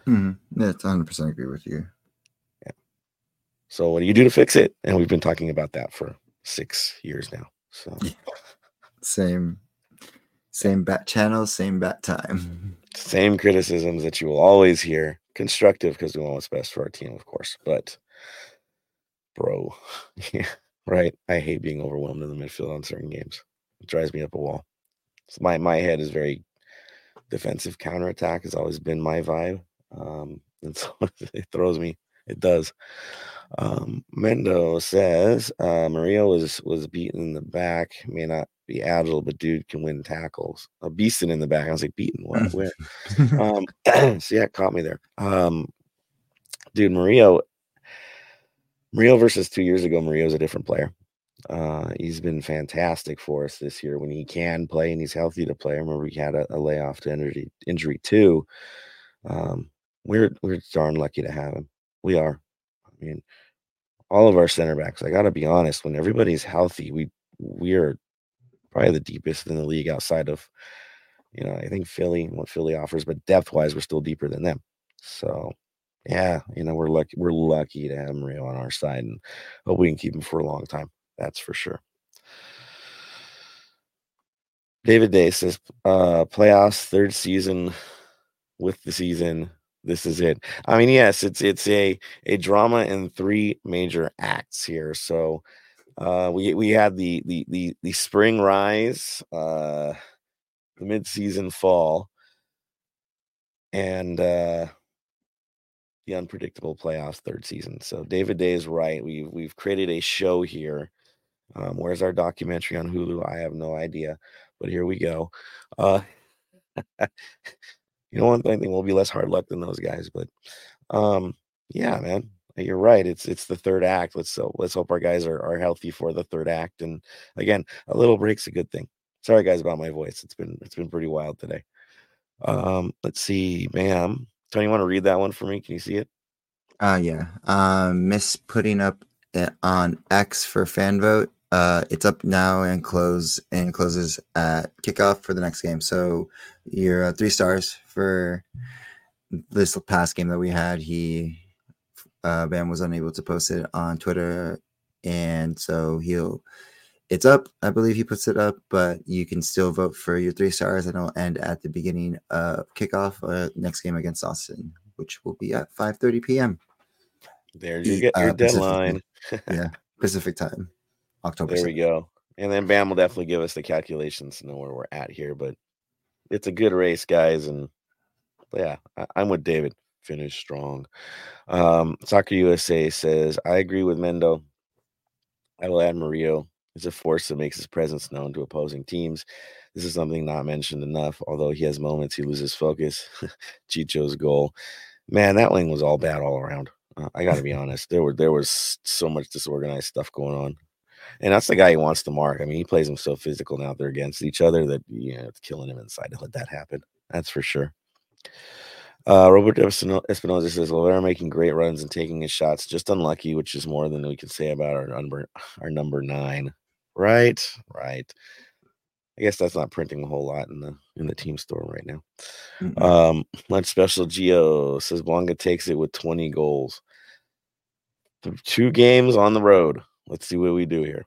Mm-hmm. Yeah, 100 percent agree with you. Yeah. So what do you do to fix it? And we've been talking about that for six years now. So yeah. same same bat channel, same bat time. Same criticisms that you will always hear. Constructive because we want what's best for our team, of course. But, bro, yeah, right. I hate being overwhelmed in the midfield on certain games. It drives me up a wall. So my my head is very defensive counterattack has always been my vibe. Um, and so it throws me. It does. Um, Mendo says uh, Maria was was beaten in the back. May not be agile, but dude can win tackles. A beasting in the back. I was like, beaten what? Where? um, so yeah, caught me there. Um, dude, Mario, Mario versus two years ago, Mario's a different player. Uh, he's been fantastic for us this year when he can play and he's healthy to play. I remember he had a, a layoff to injury, injury too. Um, we're we're darn lucky to have him. We are. I mean, all of our center backs. I got to be honest. When everybody's healthy, we we are probably the deepest in the league outside of, you know, I think Philly what Philly offers, but depth wise, we're still deeper than them. So yeah, you know, we're lucky we're lucky to have Mario on our side and hope we can keep him for a long time. That's for sure. David Day says, uh, playoffs, third season with the season. This is it. I mean, yes, it's it's a a drama in three major acts here. So uh we we had the the the the spring rise, uh the mid-season fall, and uh the unpredictable playoffs third season. So David Day is right. We've we've created a show here. Um, where's our documentary on Hulu? I have no idea, but here we go. Uh, you know, one thing will be less hard luck than those guys, but um, yeah, man, you're right. It's it's the third act. Let's so let's hope our guys are are healthy for the third act. And again, a little break's a good thing. Sorry guys about my voice. It's been it's been pretty wild today. Um, let's see, ma'am. Tony, you want to read that one for me? Can you see it? Uh yeah. Um miss putting up on X for fan vote. Uh it's up now and close and closes at kickoff for the next game. So you're uh, three stars for this past game that we had. He uh Bam was unable to post it on Twitter and so he'll it's up. I believe he puts it up, but you can still vote for your three stars, and it'll end at the beginning of kickoff uh, next game against Austin, which will be at 5:30 p.m. There you get your Uh, Pacific deadline. yeah, Pacific time, October. There we go. And then Bam will definitely give us the calculations to know where we're at here. But it's a good race, guys. And yeah, I, I'm with David. Finish strong. Um, Soccer USA says, I agree with Mendo. I will add Murillo. He's a force that makes his presence known to opposing teams. This is something not mentioned enough, although he has moments he loses focus. Chicho's goal. Man, that wing was all bad all around. Uh, I got to be honest. There were there was so much disorganized stuff going on, and that's the guy he wants to mark. I mean, he plays them so physical now they're against each other that you know it's killing him inside to let that happen. That's for sure. Uh, Robert Espino- Espinoza says, "Well, they're making great runs and taking his shots. Just unlucky, which is more than we can say about our number our number nine. Right, right. I guess that's not printing a whole lot in the in the team store right now. Mhm. Um, lunch special Geo says Bouanga takes it with 20 goals. Two games on the road. Let's see what we do here.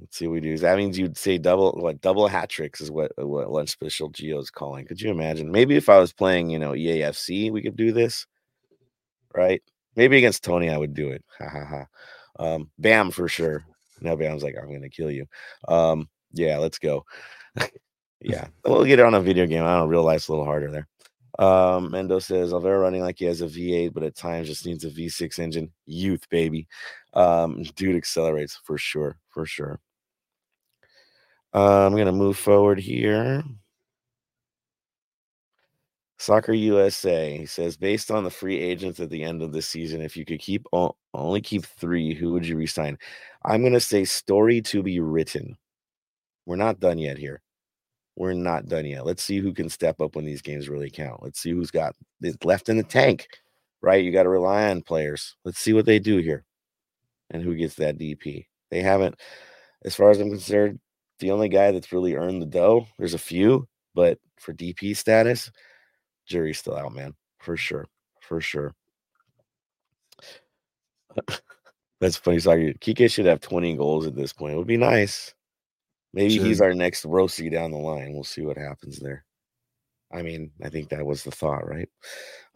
Let's see what we do. That means you'd say double what double hat tricks is what what lunch special Geo is calling. Could you imagine? Maybe if I was playing, you know, EAFC, we could do this, right? Maybe against Tony, I would do it. Ha ha ha. Um, Bam for sure. Now Bam's like, I'm gonna kill you. Um, yeah, let's go. yeah, we'll get it on a video game. I don't real life's a little harder there. Um, Mendo says Alvaro running like he has a V8, but at times just needs a V6 engine. Youth, baby. Um, dude accelerates for sure, for sure. Uh, I'm gonna move forward here. Soccer USA he says, based on the free agents at the end of the season, if you could keep only keep three, who would you resign? I'm gonna say story to be written. We're not done yet here. We're not done yet. Let's see who can step up when these games really count. Let's see who's got left in the tank, right? You got to rely on players. Let's see what they do here and who gets that DP. They haven't, as far as I'm concerned, the only guy that's really earned the dough, there's a few, but for DP status, jury's still out, man. For sure. For sure. That's funny. Sorry. Kike should have 20 goals at this point. It would be nice. Maybe he's our next Rossi down the line. We'll see what happens there. I mean, I think that was the thought, right?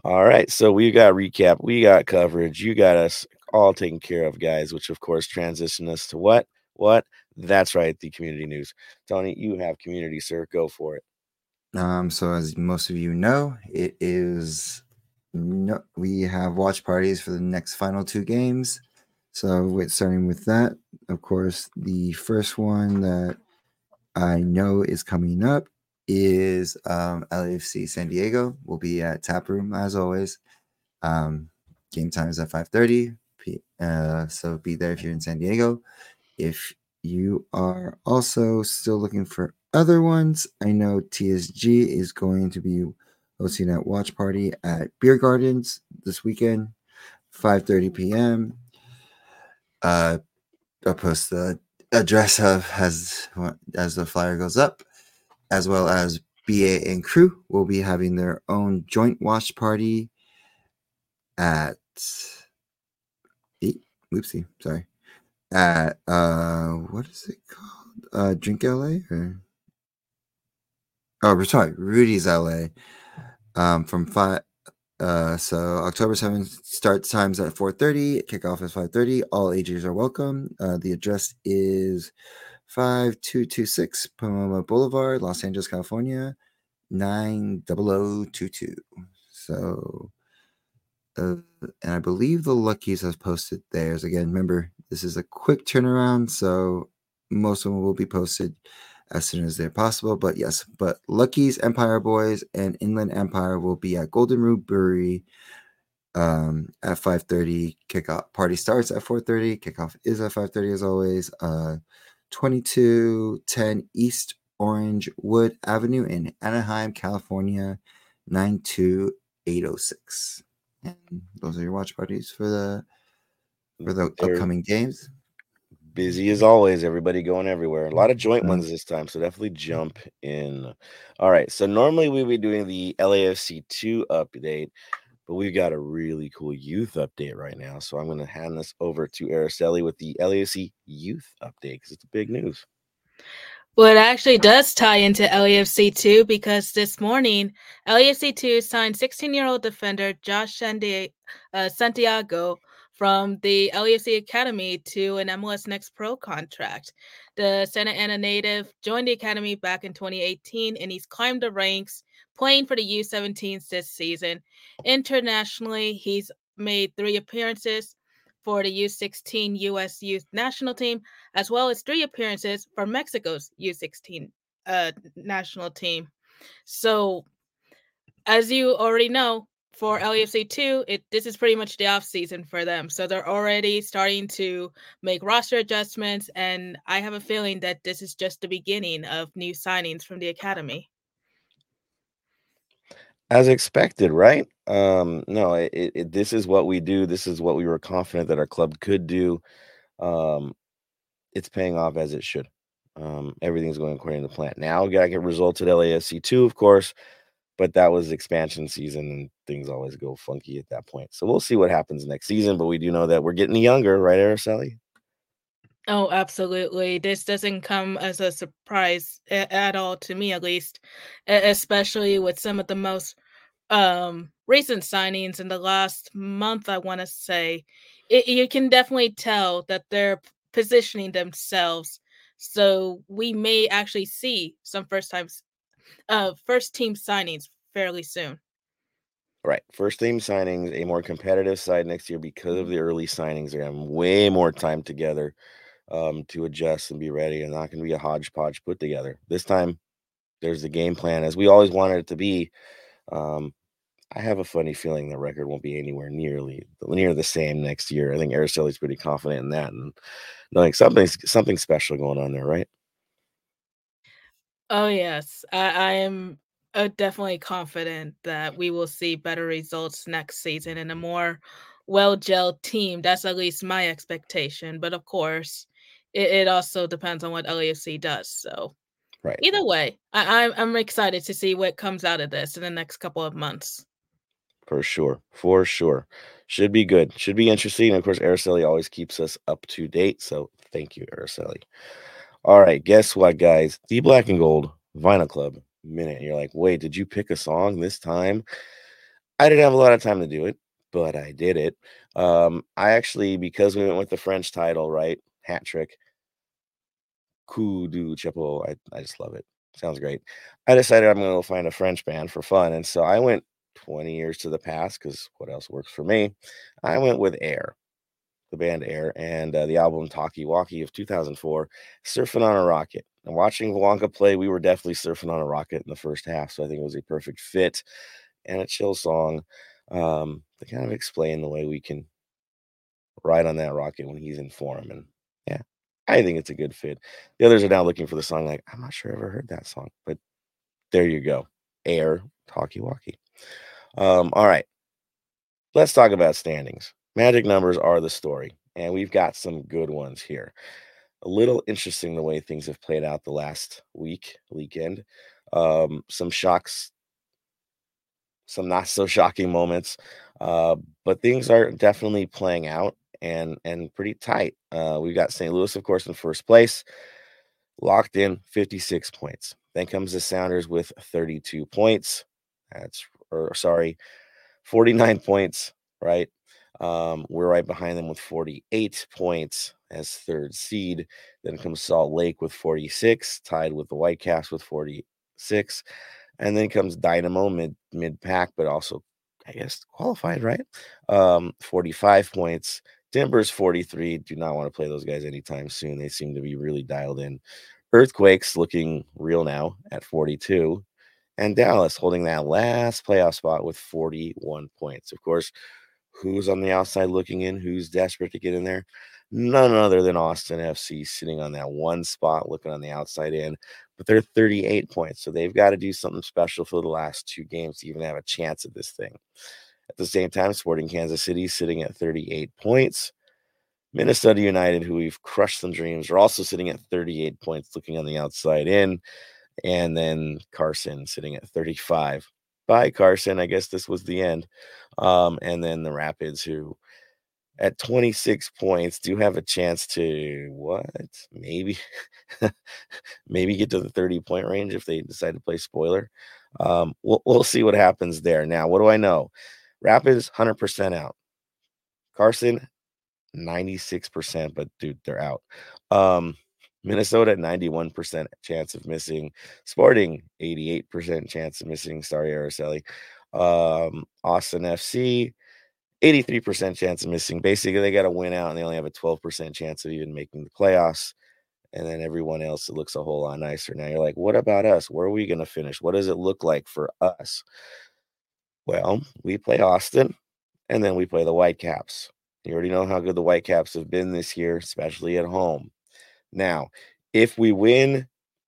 All right. So we got recap, we got coverage, you got us all taken care of, guys, which of course transition us to what? What? That's right, the community news. Tony, you have community, sir. Go for it. Um, so as most of you know, it is no, we have watch parties for the next final two games. So starting with that, of course, the first one that I know is coming up is um, LAFC San Diego. We'll be at Tap Room as always. Um, game time is at five thirty. Uh, so be there if you're in San Diego. if you are also still looking for other ones, I know TSG is going to be hosting that watch party at Beer Gardens this weekend, 5:30 p.m. Uh, I'll post the address of as as the flyer goes up, as well as BA and crew will be having their own joint watch party at oopsie, sorry. At uh what is it called? Uh Drink LA or Oh, sorry, Rudy's LA. Um from five uh so October 7th start times at 4:30, kickoff is 5:30. All ages are welcome. Uh the address is 5226 Pomona Boulevard, Los Angeles, California, 90022. So uh, and I believe the Luckies have posted theirs again. Remember, this is a quick turnaround, so most of them will be posted as soon as they're possible. But yes, but Lucky's Empire Boys and Inland Empire will be at Golden Road Brewery um, at 5:30. Kickoff party starts at 4:30. Kickoff is at 5:30 as always. Uh, 2210 East Orange Wood Avenue in Anaheim, California, 92806. And those are your watch parties for the for the upcoming games. Busy as always. Everybody going everywhere. A lot of joint ones this time, so definitely jump in. All right. So normally we would be doing the LAFC two update, but we've got a really cool youth update right now. So I'm going to hand this over to Araceli with the LAFC youth update because it's big news. Well, it actually does tie into LAFC 2 because this morning, LAFC 2 signed 16 year old defender Josh Sandi- uh, Santiago from the LAFC Academy to an MLS Next Pro contract. The Santa Ana native joined the Academy back in 2018 and he's climbed the ranks, playing for the U17s this season. Internationally, he's made three appearances for the U16 U.S. Youth National Team, as well as three appearances for Mexico's U16 uh, national team. So, as you already know, for LAFC two, it this is pretty much the off season for them. So they're already starting to make roster adjustments, and I have a feeling that this is just the beginning of new signings from the academy. As expected, right? Um, no, it, it, this is what we do. This is what we were confident that our club could do. Um, it's paying off as it should. Um, everything's going according to plan. Now we gotta get results at LAFC two, of course, but that was expansion season, and things always go funky at that point. So we'll see what happens next season. But we do know that we're getting younger, right, Araceli? Oh, absolutely. This doesn't come as a surprise at all to me, at least, especially with some of the most um recent signings in the last month. I want to say it, you can definitely tell that they're positioning themselves. So we may actually see some first times, uh, first team signings fairly soon. Right. First team signings, a more competitive side next year because of the early signings. They're having way more time together um, to adjust and be ready. And not going to be a hodgepodge put together. This time, there's the game plan as we always wanted it to be. Um, I have a funny feeling the record won't be anywhere nearly near the same next year. I think Araceli's pretty confident in that and knowing something's something special going on there, right? Oh yes, I, I am uh, definitely confident that we will see better results next season and a more well-gelled team. That's at least my expectation. But of course, it, it also depends on what LAFC does. So Right. either way, I, I'm I'm excited to see what comes out of this in the next couple of months. For sure. For sure. Should be good. Should be interesting. And of course, Araceli always keeps us up to date. So thank you, Araceli. All right. Guess what, guys? The Black and Gold Vinyl Club minute. You're like, wait, did you pick a song this time? I didn't have a lot of time to do it, but I did it. Um, I actually, because we went with the French title, right? Hat trick. Coup du Chapeau. I, I just love it. Sounds great. I decided I'm going to go find a French band for fun. And so I went 20 years to the past because what else works for me? I went with Air, the band Air, and uh, the album Talkie Walkie of 2004, Surfing on a Rocket. And watching Bouanga play, we were definitely surfing on a rocket in the first half. So I think it was a perfect fit and a chill song um, to kind of explain the way we can ride on that rocket when he's in form. And yeah, I think it's a good fit. The others are now looking for the song, like, I'm not sure I ever heard that song, but there you go. Air talkie walkie. Um, all right. Let's talk about standings. Magic numbers are the story, and we've got some good ones here. A little interesting the way things have played out the last week, weekend. Um, some shocks, some not so shocking moments, uh, but things are definitely playing out and and pretty tight. Uh, we've got St. Louis, of course, in first place, locked in 56 points. Then comes the Sounders with 32 points. That's or sorry, 49 points, right? Um, we're right behind them with 48 points as third seed. Then comes Salt Lake with 46, tied with the Whitecaps with 46. And then comes Dynamo mid mid pack, but also I guess qualified, right? Um, 45 points. Timbers 43. Do not want to play those guys anytime soon. They seem to be really dialed in. Earthquakes looking real now at 42. And Dallas holding that last playoff spot with 41 points. Of course, who's on the outside looking in? Who's desperate to get in there? None other than Austin FC sitting on that one spot looking on the outside in. But they're 38 points. So they've got to do something special for the last two games to even have a chance at this thing. At the same time, Sporting Kansas City sitting at 38 points. Minnesota United, who we've crushed some dreams, are also sitting at 38 points, looking on the outside in. And then Carson sitting at 35. Bye, Carson. I guess this was the end. Um, and then the Rapids, who at 26 points do have a chance to what? Maybe, maybe get to the 30 point range if they decide to play spoiler. Um, we'll, we'll see what happens there. Now, what do I know? Rapids 100% out. Carson 96%, but dude, they're out. Um, Minnesota 91% chance of missing. Sporting 88% chance of missing. Sorry, Araceli. Um, Austin FC 83% chance of missing. Basically, they got to win out and they only have a 12% chance of even making the playoffs. And then everyone else, it looks a whole lot nicer. Now you're like, what about us? Where are we going to finish? What does it look like for us? Well, we play Austin and then we play the Whitecaps. You already know how good the Whitecaps have been this year, especially at home. Now, if we win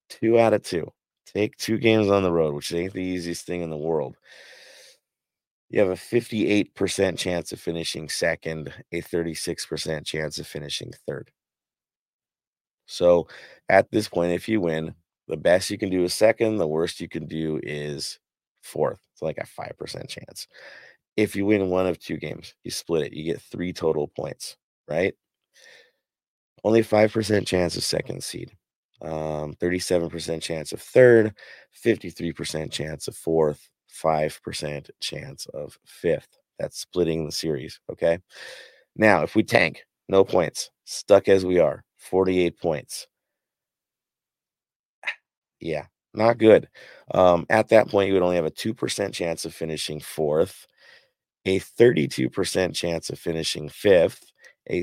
two out of two, take two games on the road, which ain't the easiest thing in the world, you have a 58% chance of finishing second, a 36% chance of finishing third. So at this point, if you win, the best you can do is second, the worst you can do is fourth. It's like a 5% chance. If you win one of two games, you split it, you get three total points, right? Only 5% chance of second seed, um, 37% chance of third, 53% chance of fourth, 5% chance of fifth. That's splitting the series. Okay. Now, if we tank, no points, stuck as we are, 48 points. Yeah, not good. Um, at that point, you would only have a 2% chance of finishing fourth, a 32% chance of finishing fifth, a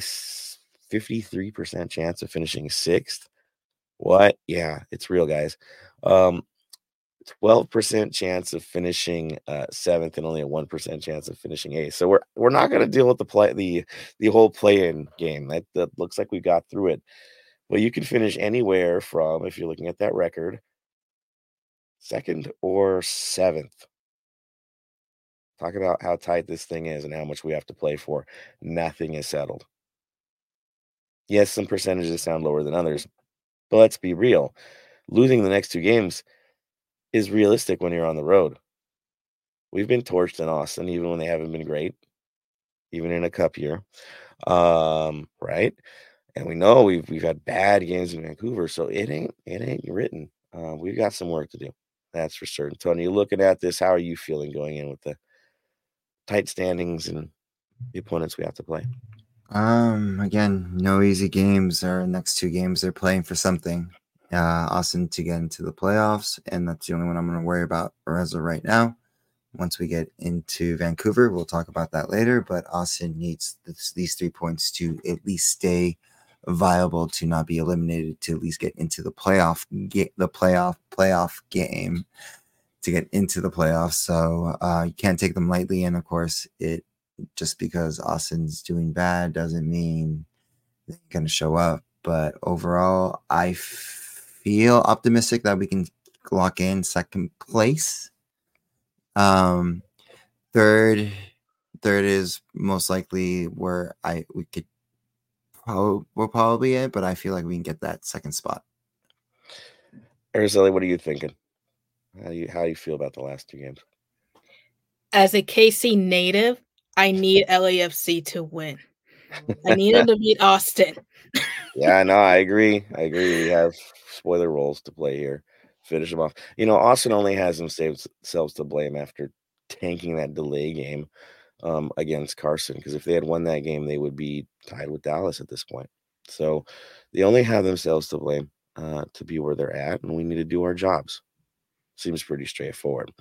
53% chance of finishing sixth. What? Yeah, it's real, guys. Um, 12% chance of finishing uh, seventh and only a 1% chance of finishing eighth. So we're we're not going to deal with the play the the whole play-in game. That, that looks like we got through it. But you can finish anywhere from if you're looking at that record, second or seventh. Talk about how tight this thing is and how much we have to play for. Nothing is settled. Yes, some percentages sound lower than others, but let's be real. Losing the next two games is realistic when you're on the road. We've been torched in Austin, even when they haven't been great, even in a cup year. Um, right. And we know we've we've had bad games in Vancouver, so it ain't it ain't written. Uh, we've got some work to do. That's for certain. Tony, you looking at this, how are you feeling going in with the tight standings and the opponents we have to play? Um, again, no easy games. Our next two games, they're playing for something. Uh, Austin to get into the playoffs, and that's the only one I'm going to worry about as of right now. Once we get into Vancouver, we'll talk about that later. But Austin needs this, these three points to at least stay viable, to not be eliminated, to at least get into the playoff, get the playoff playoff game, to get into the playoffs. So uh, you can't take them lightly, and of course, it just because Austin's doing bad doesn't mean they're going to show up. but overall, I feel optimistic that we can lock in second place. Um, third, third is most likely where I we could probably we're probably it, but I feel like we can get that second spot. Araceli, what are you thinking? How you how you feel about the last two games? As a KC native, I need LAFC to win. I need them to beat Austin. yeah, no, I agree. I agree. We have spoiler roles to play here. Finish them off. You know, Austin only has themselves to blame after tanking that delay game um, against Carson. Because if they had won that game, they would be tied with Dallas at this point. So they only have themselves to blame uh, to be where they're at, and we need to do our jobs. Seems pretty straightforward.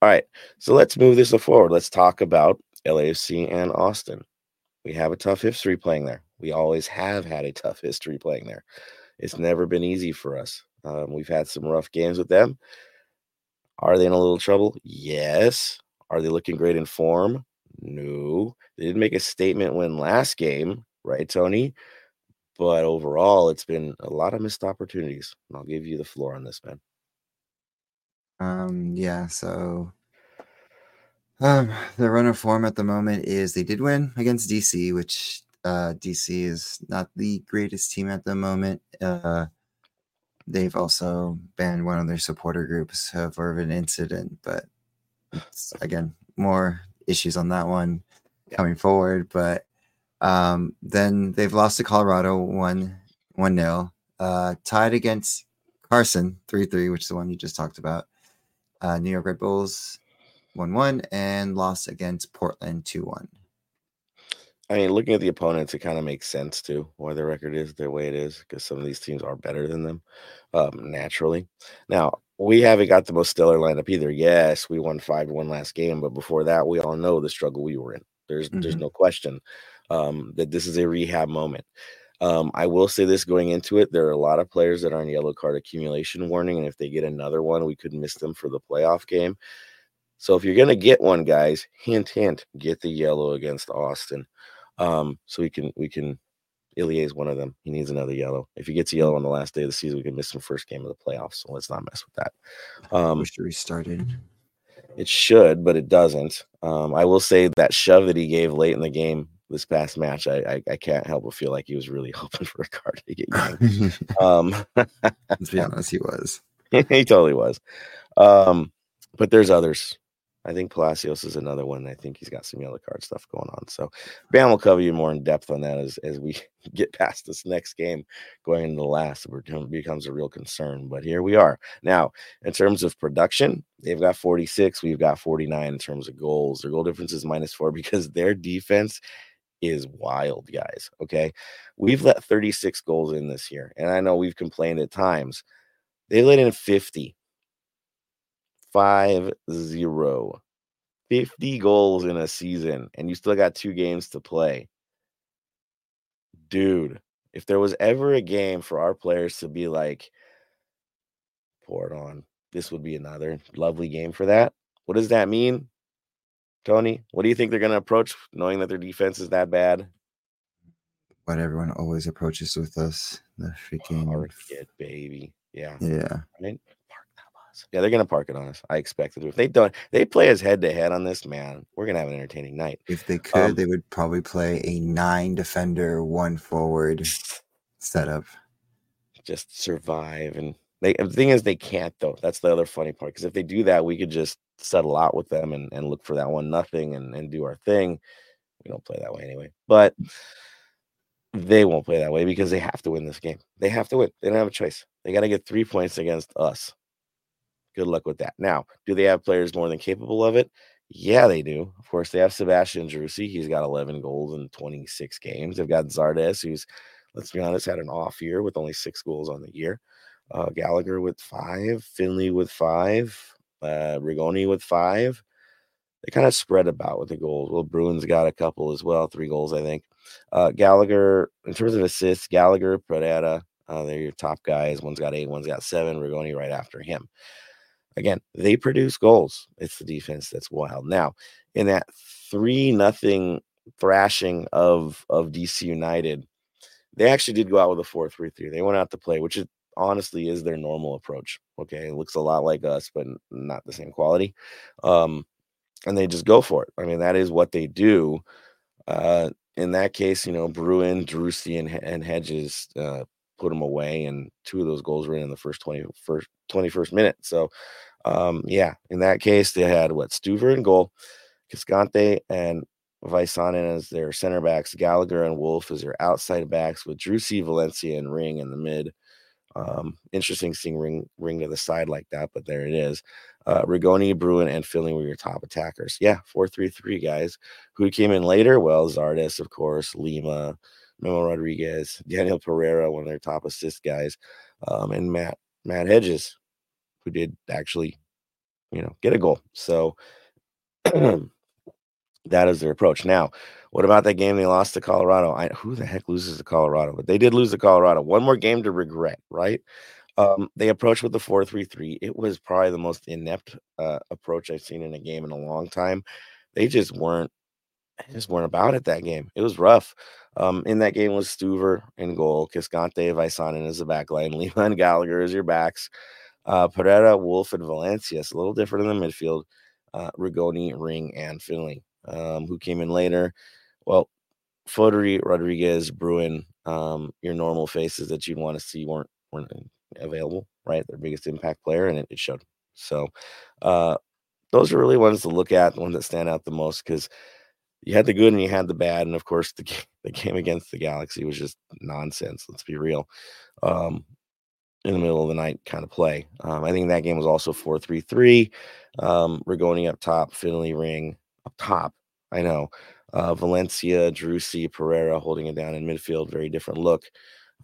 All right, so let's move this forward. Let's talk about LAFC and Austin. We have a tough history playing there. We always have had a tough history playing there. It's never been easy for us. Um, we've had some rough games with them. Are they in a little trouble? Yes. Are they looking great in form? No. They didn't make a statement win last game, right, Tony? But overall, it's been a lot of missed opportunities. And I'll give you the floor on this, man. Um, yeah, so um, the run of form at the moment is they did win against DC, which uh, DC is not the greatest team at the moment. Uh, they've also banned one of their supporter groups for an incident, but again, more issues on that one coming forward. But um, then they've lost to Colorado one one nil, uh, tied against Carson three three, which is the one you just talked about. Uh, New York Red Bulls 1 1 and lost against Portland 2 1. I mean, looking at the opponents, it kind of makes sense too why their record is the way it is because some of these teams are better than them um, naturally. Now, we haven't got the most stellar lineup either. Yes, we won 5 1 last game, but before that, we all know the struggle we were in. There's, mm-hmm. there's no question um, that this is a rehab moment. Um, I will say this going into it, there are a lot of players that are on yellow card accumulation warning, and if they get another one, we could miss them for the playoff game. So if you're gonna get one, guys, hint hint, get the yellow against Austin. Um, so we can we can Ilie's one of them. He needs another yellow. If he gets a yellow on the last day of the season, we can miss him first game of the playoffs. So let's not mess with that. Um, Wish to restarted. It should, but it doesn't. Um, I will say that shove that he gave late in the game this past match, I, I, I can't help but feel like he was really hoping for a card to get young. um, Let's be honest, he was. he totally was. Um, but there's others. I think Palacios is another one. I think he's got some yellow card stuff going on. So Bam will cover you more in depth on that as, as we get past this next game going into the last. It becomes a real concern. But here we are. Now, in terms of production, they've got 46. We've got 49 in terms of goals. Their goal difference is minus four because their defense is wild, guys. Okay. We've let 36 goals in this year. And I know we've complained at times. They let in 50 five zero. 50 goals in a season, and you still got two games to play. Dude, if there was ever a game for our players to be like, pour it on, this would be another lovely game for that. What does that mean, Tony? What do you think they're going to approach knowing that their defense is that bad? What everyone always approaches with us the freaking Target, baby. Yeah. Yeah. Right? Yeah, they're gonna park it on us. I expect it. If they don't, they play us head to head on this, man. We're gonna have an entertaining night. If they could, um, they would probably play a nine defender, one forward setup. Just survive, and they. The thing is, they can't though. That's the other funny part. Because if they do that, we could just settle out with them and, and look for that one nothing and and do our thing. We don't play that way anyway, but they won't play that way because they have to win this game. They have to win. They don't have a choice. They got to get three points against us good luck with that. Now, do they have players more than capable of it? Yeah, they do. Of course, they have Sebastian Driussi. He's got 11 goals in 26 games. They've got Zardes, who's, let's be honest, had an off year with only six goals on the year. Uh, Gallagher with five, Finlay with five, uh, Rigoni with five. They kind of spread about with the goals. Well, Bruin's got a couple as well, three goals, I think. Uh, Gallagher, in terms of assists, Gallagher, Pereira, uh, they're your top guys. One's got eight, one's got seven. Rigoni right after him. Again, they produce goals. It's the defense that's wild. Now, in that three nothing thrashing of of DC United, they actually did go out with a 4 3 3. They went out to play, which is honestly is their normal approach. Okay. It looks a lot like us, but not the same quality. Um, and they just go for it. I mean, that is what they do. Uh, in that case, you know, Bruin, Driussi, and, and Hedges uh, put them away, and two of those goals were in, the first 20, first, 21st minute. So, um, yeah, in that case, they had what Stuver in goal, Cascante and Väisänen as their center backs, Gallagher and Wolff as their outside backs, with Driussi, Valencia, and Ring in the mid. Um, interesting seeing Ring Ring to the side like that, but there it is. Uh, Rigoni, Bruin, and Finlay were your top attackers. Yeah, four three three guys. Who came in later? Well, Zardes, of course, Lima, Memo Rodriguez, Daniel Pereira, one of their top assist guys, um, and Matt Matt Hedges, who did actually, you know, get a goal. So that is their approach. Now, what about that game they lost to Colorado? I, who the heck loses to Colorado? But they did lose to Colorado. One more game to regret, right? Um, they approached with the 4 3 3. It was probably the most inept uh, approach I've seen in a game in a long time. They just weren't just weren't about it that game. It was rough. Um, in that game was Stuver in goal, Cascante, Väisänen as the back line, Lima and Gallagher as your backs, uh, Pereira, Wolff, and Valencia. It's a little different in the midfield. Uh, Rigoni, Ring, and Finlay, um, who came in later. Well, Fodori, Rodriguez, Bruin, um, your normal faces that you'd want to see weren't weren't available, right? Their biggest impact player, and it, it showed. So, uh, those are really ones to look at, the ones that stand out the most because you had the good and you had the bad, and of course the the game against the Galaxy was just nonsense. Let's be real. Um, in the middle of the night kind of play. Um, I think that game was also 4 3 3. Um, Rigoni up top, Finlay Ring up top. I know. Uh, Valencia, Driussi, Pereira holding it down in midfield. Very different look.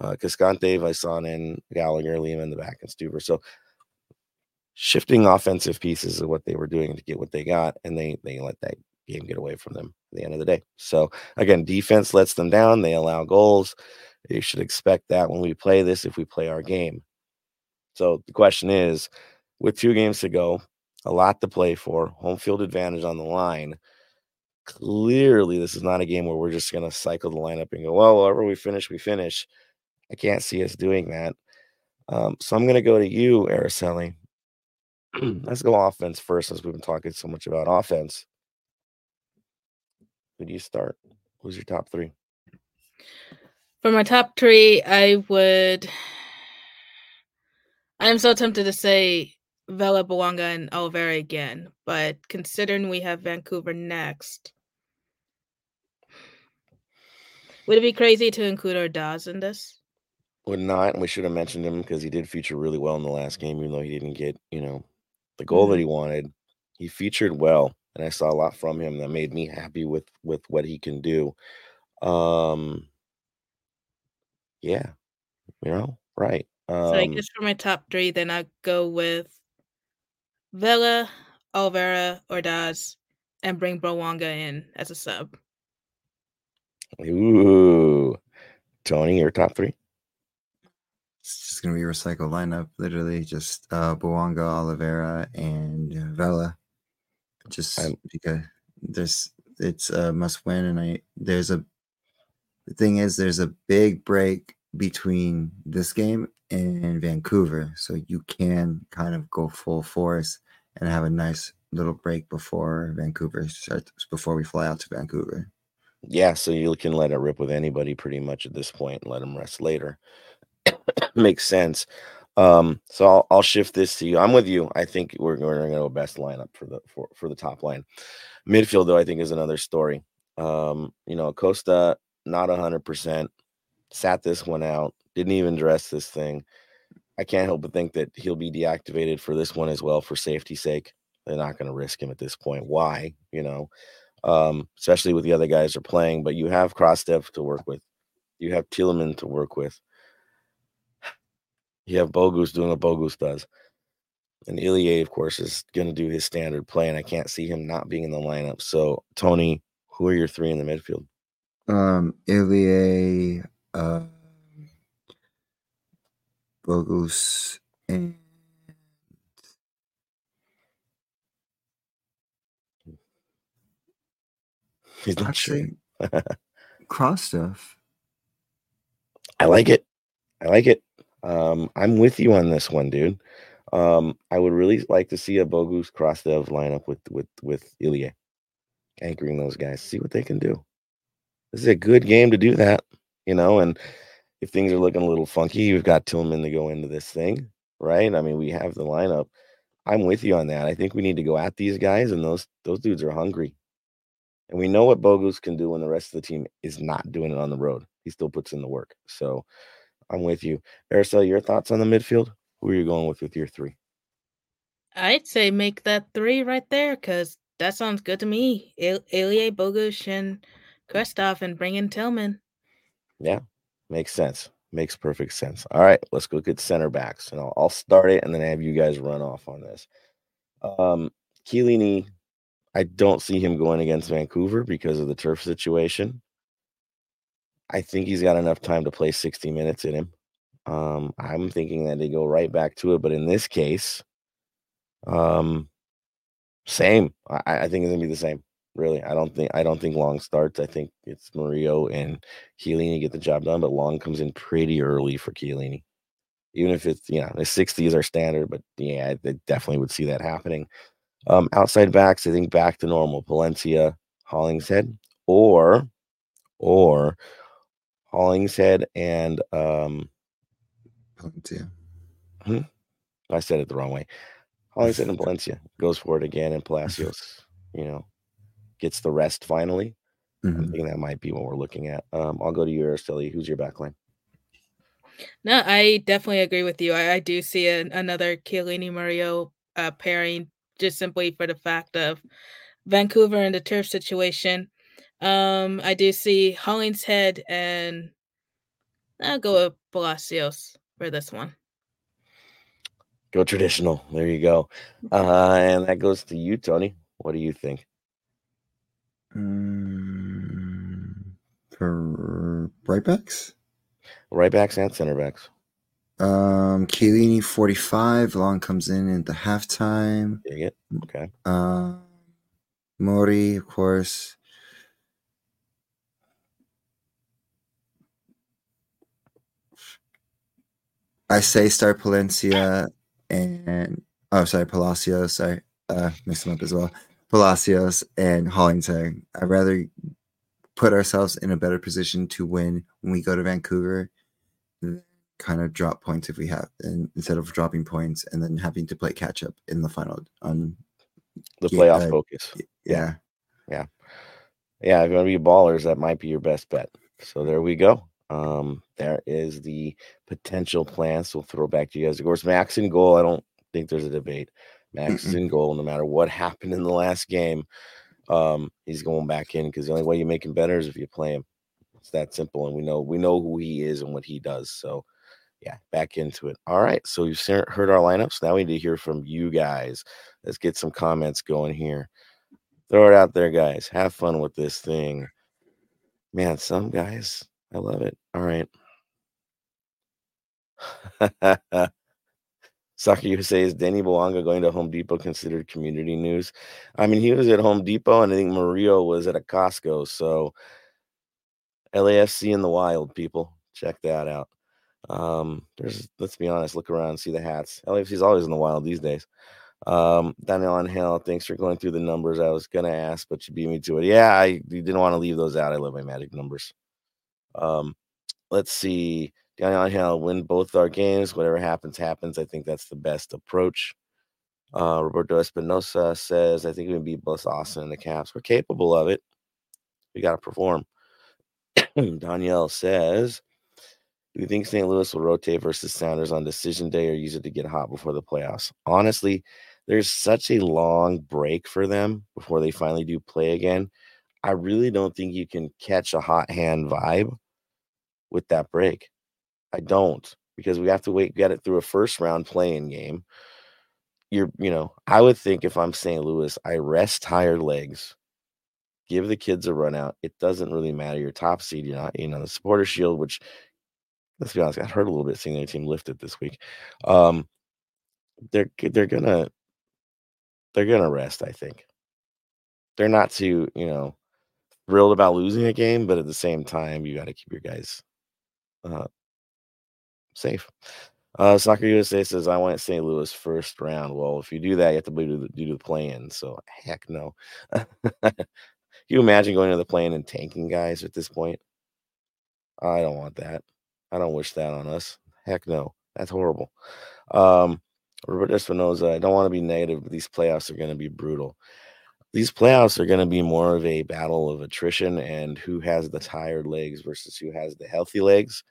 Uh, Cascante, Väisänen, Gallagher, Lima in the back, and Stuver. So shifting offensive pieces of what they were doing to get what they got, and they they let that game get away from them the end of the day. So again, defense lets them down. They allow goals. You should expect that when we play this if we play our game. So the question is, with two games to go, a lot to play for, home field advantage on the line clearly this is not a game where we're just going to cycle the lineup and go, well, wherever we finish, we finish. I can't see us doing that. Um, so I'm going to go to you, Araceli. Let's go offense first, since we've been talking so much about offense. Who do you start? Who's your top three? For my top three, I would. I'm so tempted to say Vela Bouanga and Olivera again, but considering we have Vancouver next, would it be crazy to include our Ordaz in this? Would not. And we should have mentioned him because he did feature really well in the last game, even though he didn't get, you know, the goal that mm. he wanted. He featured well, and I saw a lot from him that made me happy with with what he can do. Um yeah, you know, right. Um, so I um guess for my top three, then i go with Vela, Olivera, Ordaz, and bring Bouanga in as a sub. Ooh. Tony, your top three? It's just gonna be a recycled lineup, literally just uh Bouanga, Olivera, and Vela. Just because there's it's a must win, and I there's a the thing is there's a big break between this game and Vancouver, so you can kind of go full force and have a nice little break before Vancouver starts before we fly out to Vancouver. Yeah, so you can let it rip with anybody pretty much at this point and let them rest later. Makes sense. Um, so I'll, I'll shift this to you. I'm with you. I think we're, going to go best lineup for the for, for the top line. Midfield, though, I think is another story. Um, you know, Costa not hundred percent, sat this one out, didn't even dress this thing. I can't help but think that he'll be deactivated for this one as well for safety's sake. They're not going to risk him at this point. Why? You know, um, especially with the other guys are playing. But you have Krastev to work with. You have Tillman to work with. You have Bogusz doing what Bogusz does. And Ilie, of course, is going to do his standard play, and I can't see him not being in the lineup. So, Tony, who are your three in the midfield? Um, Ilie, uh, Bogusz, and He's not Actually, Krastev. I like it. I like it. Um, I'm with you on this one, dude. Um, I would really like to see a Bogusz Krastev lineup with with with Ilie anchoring those guys. See what they can do. This is a good game to do that, you know. And if things are looking a little funky, you've got Tillman to go into this thing, right? I mean, we have the lineup. I'm with you on that. I think we need to go at these guys, and those those dudes are hungry. And we know what Bogus can do when the rest of the team is not doing it on the road. He still puts in the work. So I'm with you. Araceli, your thoughts on the midfield? Who are you going with with your three? I'd say make that three right there because that sounds good to me. Il- Ilie Bogusz and Krastev and bring in Tillman. Yeah, makes sense. Makes perfect sense. All right, let's go get center backs, and I'll, I'll start it, and then have you guys run off on this. Um, Chiellini, I don't see him going against Vancouver because of the turf situation. I think he's got enough time to play 60 minutes in him. Um, I'm thinking that they go right back to it, but in this case, um, same. I, I think it's gonna be the same. Really, I don't think I don't think Long starts. I think it's Murillo and Chiellini get the job done, but Long comes in pretty early for Chiellini. Even if it's you know the 60s are standard, but yeah, I definitely would see that happening. Um, outside backs, I think back to normal. Palencia, Hollingshead, or or Hollingshead and um Palencia. Hmm? I said it the wrong way. Hollingshead and Palencia goes for it again, and Palacios, you know, gets the rest finally. I Mhm. think that might be what we're looking at. Um, I'll go to you, Araceli. Who's your backline? No, I definitely agree with you. I, I do see an, another Chiellini Murillo uh, pairing just simply for the fact of Vancouver and the turf situation. Um, I do see Hollingshead and I'll go with Palacios for this one. Go traditional. There you go. Uh, and that goes to you, Tony. What do you think? Mm, for right backs, Right backs and center backs. um, Chiellini 45. Long comes in at the halftime. Dig it. Okay. Um, Mori, of course. I say start Palencia and oh sorry, Palacios. Sorry, uh, mixed them up as well. Palacios and Hollingshead. I'd rather put ourselves in a better position to win when we go to Vancouver. Kind of drop points if we have, and instead of dropping points and then having to play catch up in the final. On The playoff uh, focus. Yeah. Yeah, Yeah, if you want to be ballers, that might be your best bet. So there we go. Um, there is the potential plan. So we'll throw back to you guys. Of course, Max in goal. I don't think there's a debate. Max is in goal no matter what happened in the last game. Um, he's going back in because the only way you make him better is if you play him. It's that simple, and we know we know who he is and what he does. So yeah, back into it. All right. So you've heard our lineups. Now we need to hear from you guys. Let's get some comments going here. Throw it out there, guys. Have fun with this thing. Man, some guys, I love it. All right. Soccer USA is Denis Bouanga going to Home Depot considered community news? I mean, he was at Home Depot, and I think Mario was at a Costco. So, LAFC in the wild, people, check that out. Um, there's, let's be honest, look around, see the hats. LAFC is always in the wild these days. Um, Daniel Angel, thanks for going through the numbers. I was gonna ask, but you beat me to it. Yeah, I you didn't want to leave those out. I love my magic numbers. Um, let's see. Daniel Angel win both our games. Whatever happens, happens. I think that's the best approach. Uh, Roberto Espinosa says, I think we can beat both Austin and the Caps. We're capable of it. We got to perform. Danielle says, Do you think St. Louis will rotate versus Sounders on decision day or use it to get hot before the playoffs? Honestly, there's such a long break for them before they finally do play again. I really don't think you can catch a hot hand vibe with that break. I don't because we have to wait, get it through a first round playing game. You're, you know, I would think if I'm St. Louis, I rest tired legs, give the kids a run out. It doesn't really matter. Your top seed, you're not, you know, the supporter shield, which let's be honest, I heard a little bit seeing their team lifted this week. Um, they're they're gonna they're gonna rest. I think they're not too you know thrilled about losing a game, but at the same time, you got to keep your guys uh, safe. Uh, Soccer USA says I want St. Louis first round. Well, if you do that, you have to do the, do the play-in. So heck no. you imagine going to the play-in and tanking guys at this point? I don't want that. I don't wish that on us. Heck no. That's horrible. Um, Robert Espinoza, I don't want to be negative, but these playoffs are going to be brutal. These playoffs are going to be more of a battle of attrition and who has the tired legs versus who has the healthy legs.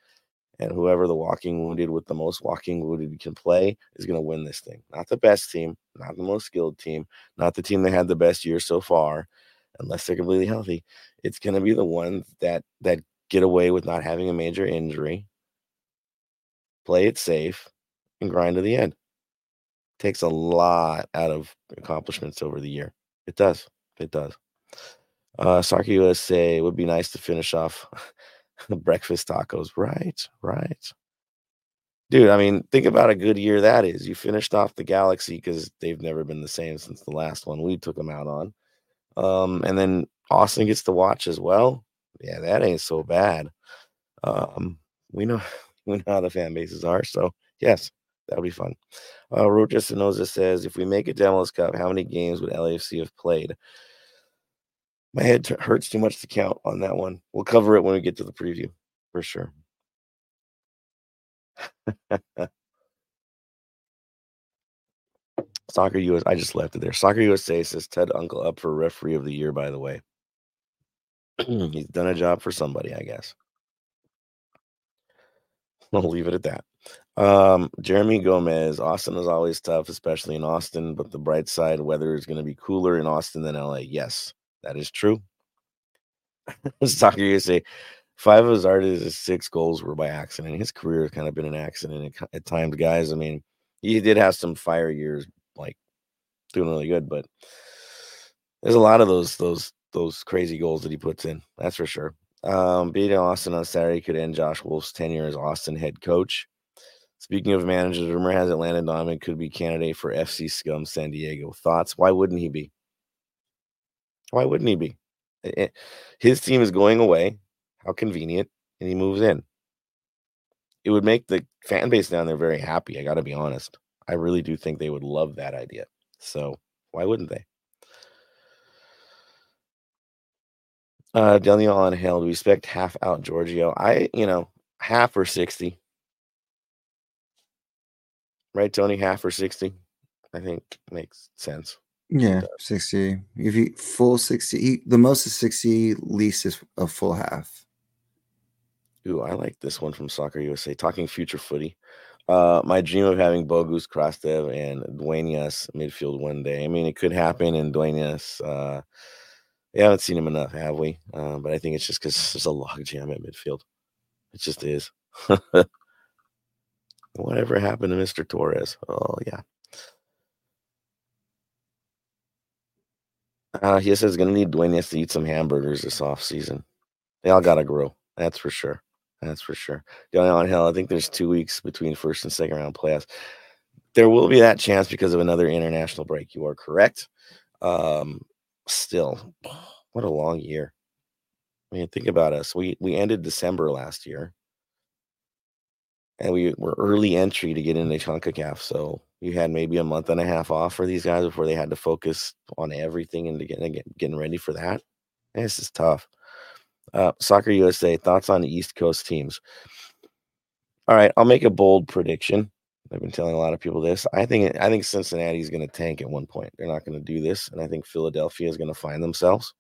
And whoever the walking wounded with the most walking wounded can play is going to win this thing. Not the best team, not the most skilled team, not the team that had the best year so far, unless they're completely healthy. It's going to be the ones that that get away with not having a major injury, play it safe, and grind to the end. Takes a lot out of accomplishments over the year. It does. It does. Uh, Soccer USA It would be nice to finish off the breakfast tacos. Right, right. Dude, I mean, think about a good year that is. You finished off the Galaxy because they've never been the same since the last one we took them out on. Um, and then Austin gets to watch as well. Yeah, that ain't so bad. Um, we know we know how the fan bases are. So yes, that'll be fun. Uh, Roger Sinoza says, if we make a Demos Cup, how many games would LAFC have played? My head t- hurts too much to count on that one. We'll cover it when we get to the preview for sure. Soccer US, I just left it there. Soccer USA says Ted Unkel up for referee of the year, by the way. He's done a job for somebody, I guess. I'll leave it at that. Um, Jeremy Gomez, Austin is always tough, especially in Austin, but the bright side, weather is going to be cooler in Austin than LA. Yes, that is true. Soccer USA, five of his artists' six goals were by accident. His career has kind of been an accident at, at times, guys. I mean, he did have some fire years, like doing really good, but there's a lot of those those those crazy goals that he puts in. That's for sure. Um, beating Austin on Saturday could end Josh Wolff's tenure as Austin head coach. Speaking of managers, rumor has it Landon Donovan could be candidate for FC Scum San Diego. Thoughts? Why wouldn't he be? Why wouldn't he be? His team is going away. How convenient. And he moves in. It would make the fan base down there very happy. I got to be honest. I really do think they would love that idea. So why wouldn't they? Uh, Daniel on Hill, do we expect half out Giorgio? I, you know, half or 60 right, Tony? Half or 60, I think makes sense. Yeah, 60. If you full 60, the most is 60, least is a full half. Ooh, I like this one from Soccer USA. Talking future footy. Uh, my dream of having Bogusz, Krastev, and Duenas midfield one day. I mean, it could happen, and Duenas, uh, we haven't seen him enough, have we? Uh, but I think it's just because there's a logjam at midfield. It just is. Whatever happened to Mr. Torres? Oh, yeah. Uh, he says going to need Dwayne to eat some hamburgers this off season. They all got to grow. That's for sure. That's for sure. Going on hell, I think there's two weeks between first and second round playoffs. There will be that chance because of another international break. You are correct. Um, still, what a long year. I mean, think about us. We we ended December last year and we were early entry to get into CONCACAF. So you had maybe a month and a half off for these guys before they had to focus on everything and getting getting ready for that. This is tough. Uh, Soccer USA thoughts on East Coast teams. All right, I'll make a bold prediction. I've been telling a lot of people this. I think I think Cincinnati is going to tank at one point. They're not going to do this, and I think Philadelphia is going to find themselves.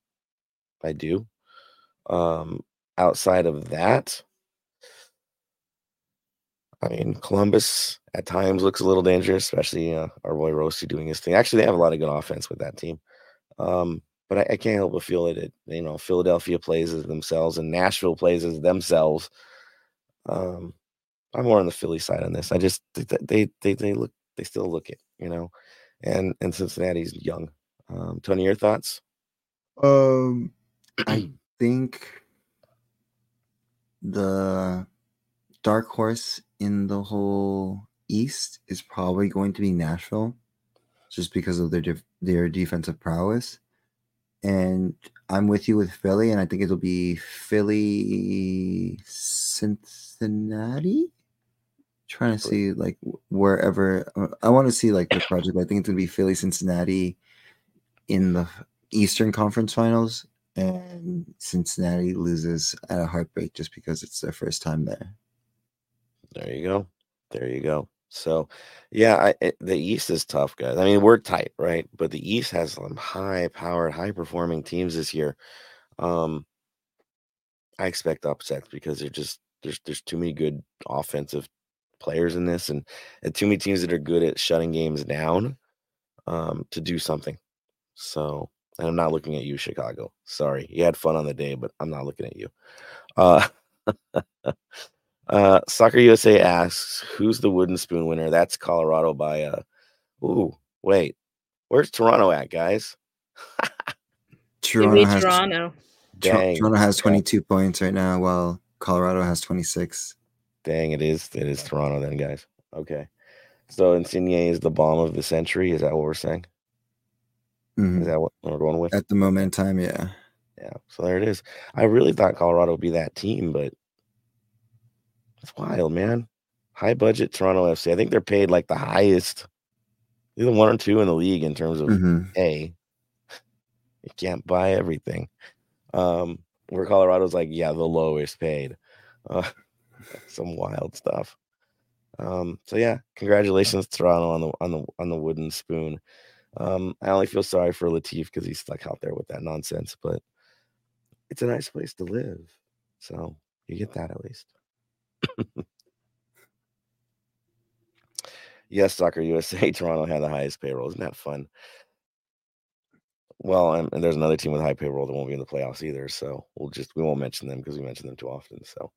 I do. Um, outside of that, I mean, Columbus at times looks a little dangerous, especially uh, our boy Rossi doing his thing. Actually, they have a lot of good offense with that team. Um, but I, I, can't help but feel that it, you know, Philadelphia plays as themselves and Nashville plays as themselves. Um, I'm more on the Philly side on this. I just they they they look they still look it, you know, and and Cincinnati's young. Um, Tony, your thoughts? Um, I think the dark horse in the whole East is probably going to be Nashville, just because of their def- their defensive prowess. And I'm with you with Philly, and I think it'll be Philly Cincinnati. trying to see like wherever uh, I want to see like the project. I think it's gonna be Philly, Cincinnati in the Eastern Conference Finals, and Cincinnati loses at a heartbreak just because it's their first time there. There you go. There you go. So, yeah, I, it, the East is tough, guys. I mean, we're tight, right? But the East has some high-powered, high-performing teams this year. Um, I expect upsets because they're just there's there's too many good offensive players in this, and, and too many teams that are good at shutting games down um, to do something. So, and I'm not looking at you, Chicago. Sorry, you had fun on the day, but I'm not looking at you. Uh, uh, Soccer USA asks, "Who's the wooden spoon winner?" That's Colorado by. Uh, ooh, wait, where's Toronto at, guys? Toronto has, Toronto. Dang. Toronto has 22 points right now, while Colorado has 26. Dang, it is. It is Toronto then, guys. Okay. So Insigne is the bomb of the century. Is that what we're saying? Mhm. Is that what we're going with? At the moment in time, yeah. Yeah. So there it is. I really thought Colorado would be that team, but it's wild, man. High budget Toronto FC. I think they're paid like the highest, either one or two in the league in terms of Mhm. pay. You can't buy everything. Um, where Colorado's like, yeah, the lowest paid. Uh, some wild stuff. Um, so yeah, congratulations Toronto on the on the on the wooden spoon. Um, I only feel sorry for Latif because he's stuck out there with that nonsense, but it's a nice place to live. So you get that at least. Yes, Soccer USA, Toronto had the highest payroll. Isn't that fun? Well, and, and there's another team with high payroll that won't be in the playoffs either. So we'll just we won't mention them because we mention them too often. So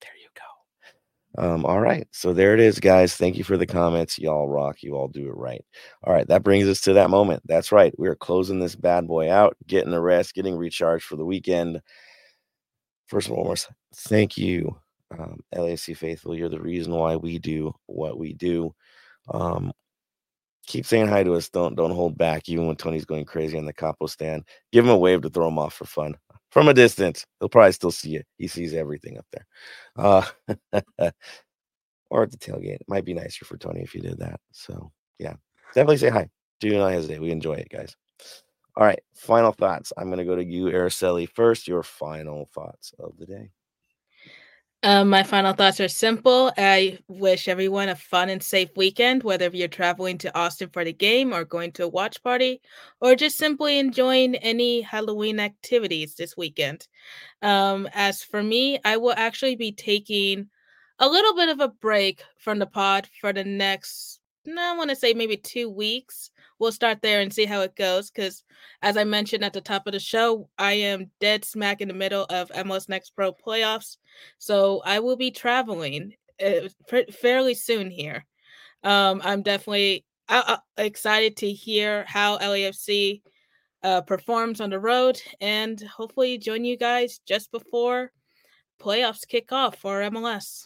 there you go. Um, all right. So there it is, guys. Thank you for the comments. Y'all rock. You all do it right. All right. That brings us to that moment. That's right. We are closing this bad boy out, getting a rest, getting recharged for the weekend. First and foremost, thank you, um, LAC faithful. You're the reason why we do what we do. Um, keep saying hi to us. Don't don't hold back, even when Tony's going crazy on the capo stand. Give him a wave to throw him off for fun from a distance. He'll probably still see it. He sees everything up there. Uh, or at the tailgate. It might be nicer for Tony if you did that. So yeah, definitely say hi. Do not hesitate. We enjoy it, guys. All right, final thoughts. I'm going to go to you, Araceli, first. Your final thoughts of the day. Um, my final thoughts are simple. I wish everyone a fun and safe weekend, whether you're traveling to Austin for the game or going to a watch party, or just simply enjoying any Halloween activities this weekend. Um, as for me, I will actually be taking a little bit of a break from the pod for the next, I want to say maybe two weeks we'll start there and see how it goes. Because as I mentioned at the top of the show, I am dead smack in the middle of MLS Next Pro playoffs, so I will be traveling uh, fairly soon here. Um, I'm definitely uh, excited to hear how LAFC uh, performs on the road, and hopefully join you guys just before playoffs kick off for MLS.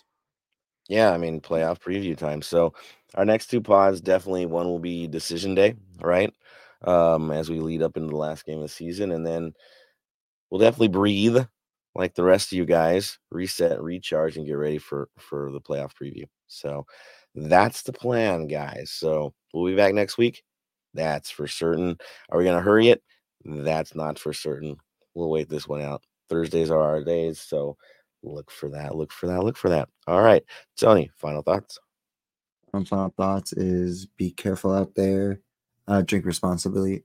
Yeah, I mean playoff preview time. So our next two pods definitely one will be decision day, right? Um, as we lead up into the last game of the season, and then we'll definitely breathe like the rest of you guys, reset, recharge, and get ready for for the playoff preview. So that's the plan, guys. So we'll be back next week. That's for certain. Are we gonna hurry it? That's not for certain. We'll wait this one out. Thursdays are our days, so look for that. Look for that. Look for that. All right, Tony. Final thoughts. Um, final thoughts is be careful out there. Uh, drink responsibly.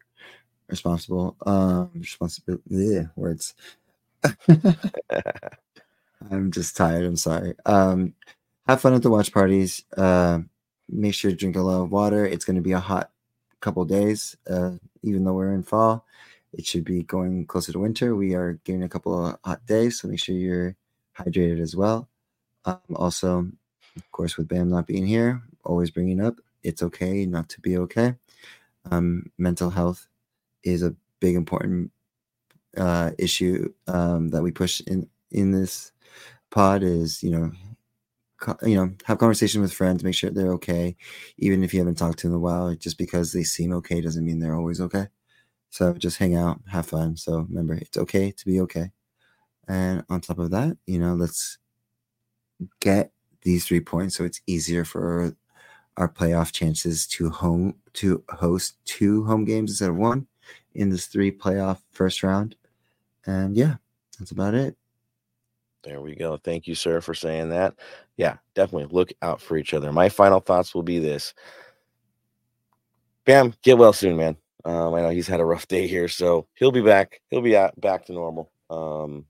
Responsible. Um, responsibility. Yeah, words. I'm just tired. I'm sorry. Um, have fun at the watch parties. Uh, make sure to drink a lot of water. It's going to be a hot couple days. Uh, even though we're in fall, it should be going closer to winter. We are getting a couple of hot days, so make sure you're hydrated as well. Um, also, of course, with Bam not being here, always bringing up it's okay not to be okay. Um, mental health is a big important uh, issue um, that we push in in this pod. Is you know, co- you know, have conversation with friends, make sure they're okay, even if you haven't talked to them in a while. Just because they seem okay doesn't mean they're always okay. So just hang out, have fun. So remember, it's okay to be okay. And on top of that, you know, let's get these three points, so it's easier for our playoff chances to home to host two home games instead of one in this three playoff first round. And yeah, that's about it. There we go. Thank you, sir, for saying that. Yeah, definitely look out for each other. My final thoughts will be this. Bam, get well soon, man. Um, I know he's had a rough day here, so he'll be back. He'll be back to normal. Um,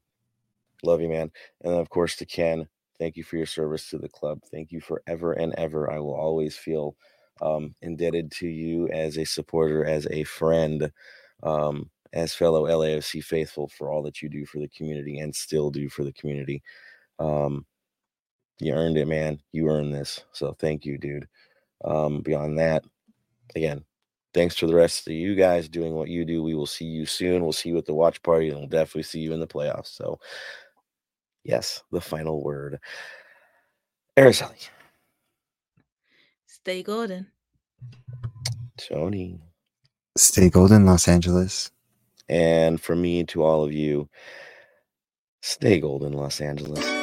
love you, man. And of course, to Ken, thank you for your service to the club. Thank you forever and ever. I will always feel um, indebted to you as a supporter, as a friend, um, as fellow LAFC faithful for all that you do for the community and still do for the community. Um, you earned it, man. You earned this. So thank you, dude. Um, beyond that, again, thanks to the rest of you guys doing what you do. We will see you soon. We'll see you at the watch party and we'll definitely see you in the playoffs. So, yes, the final word. Araceli. Stay golden. Tony. Stay golden, Los Angeles. And for me, to all of you, stay golden, Los Angeles.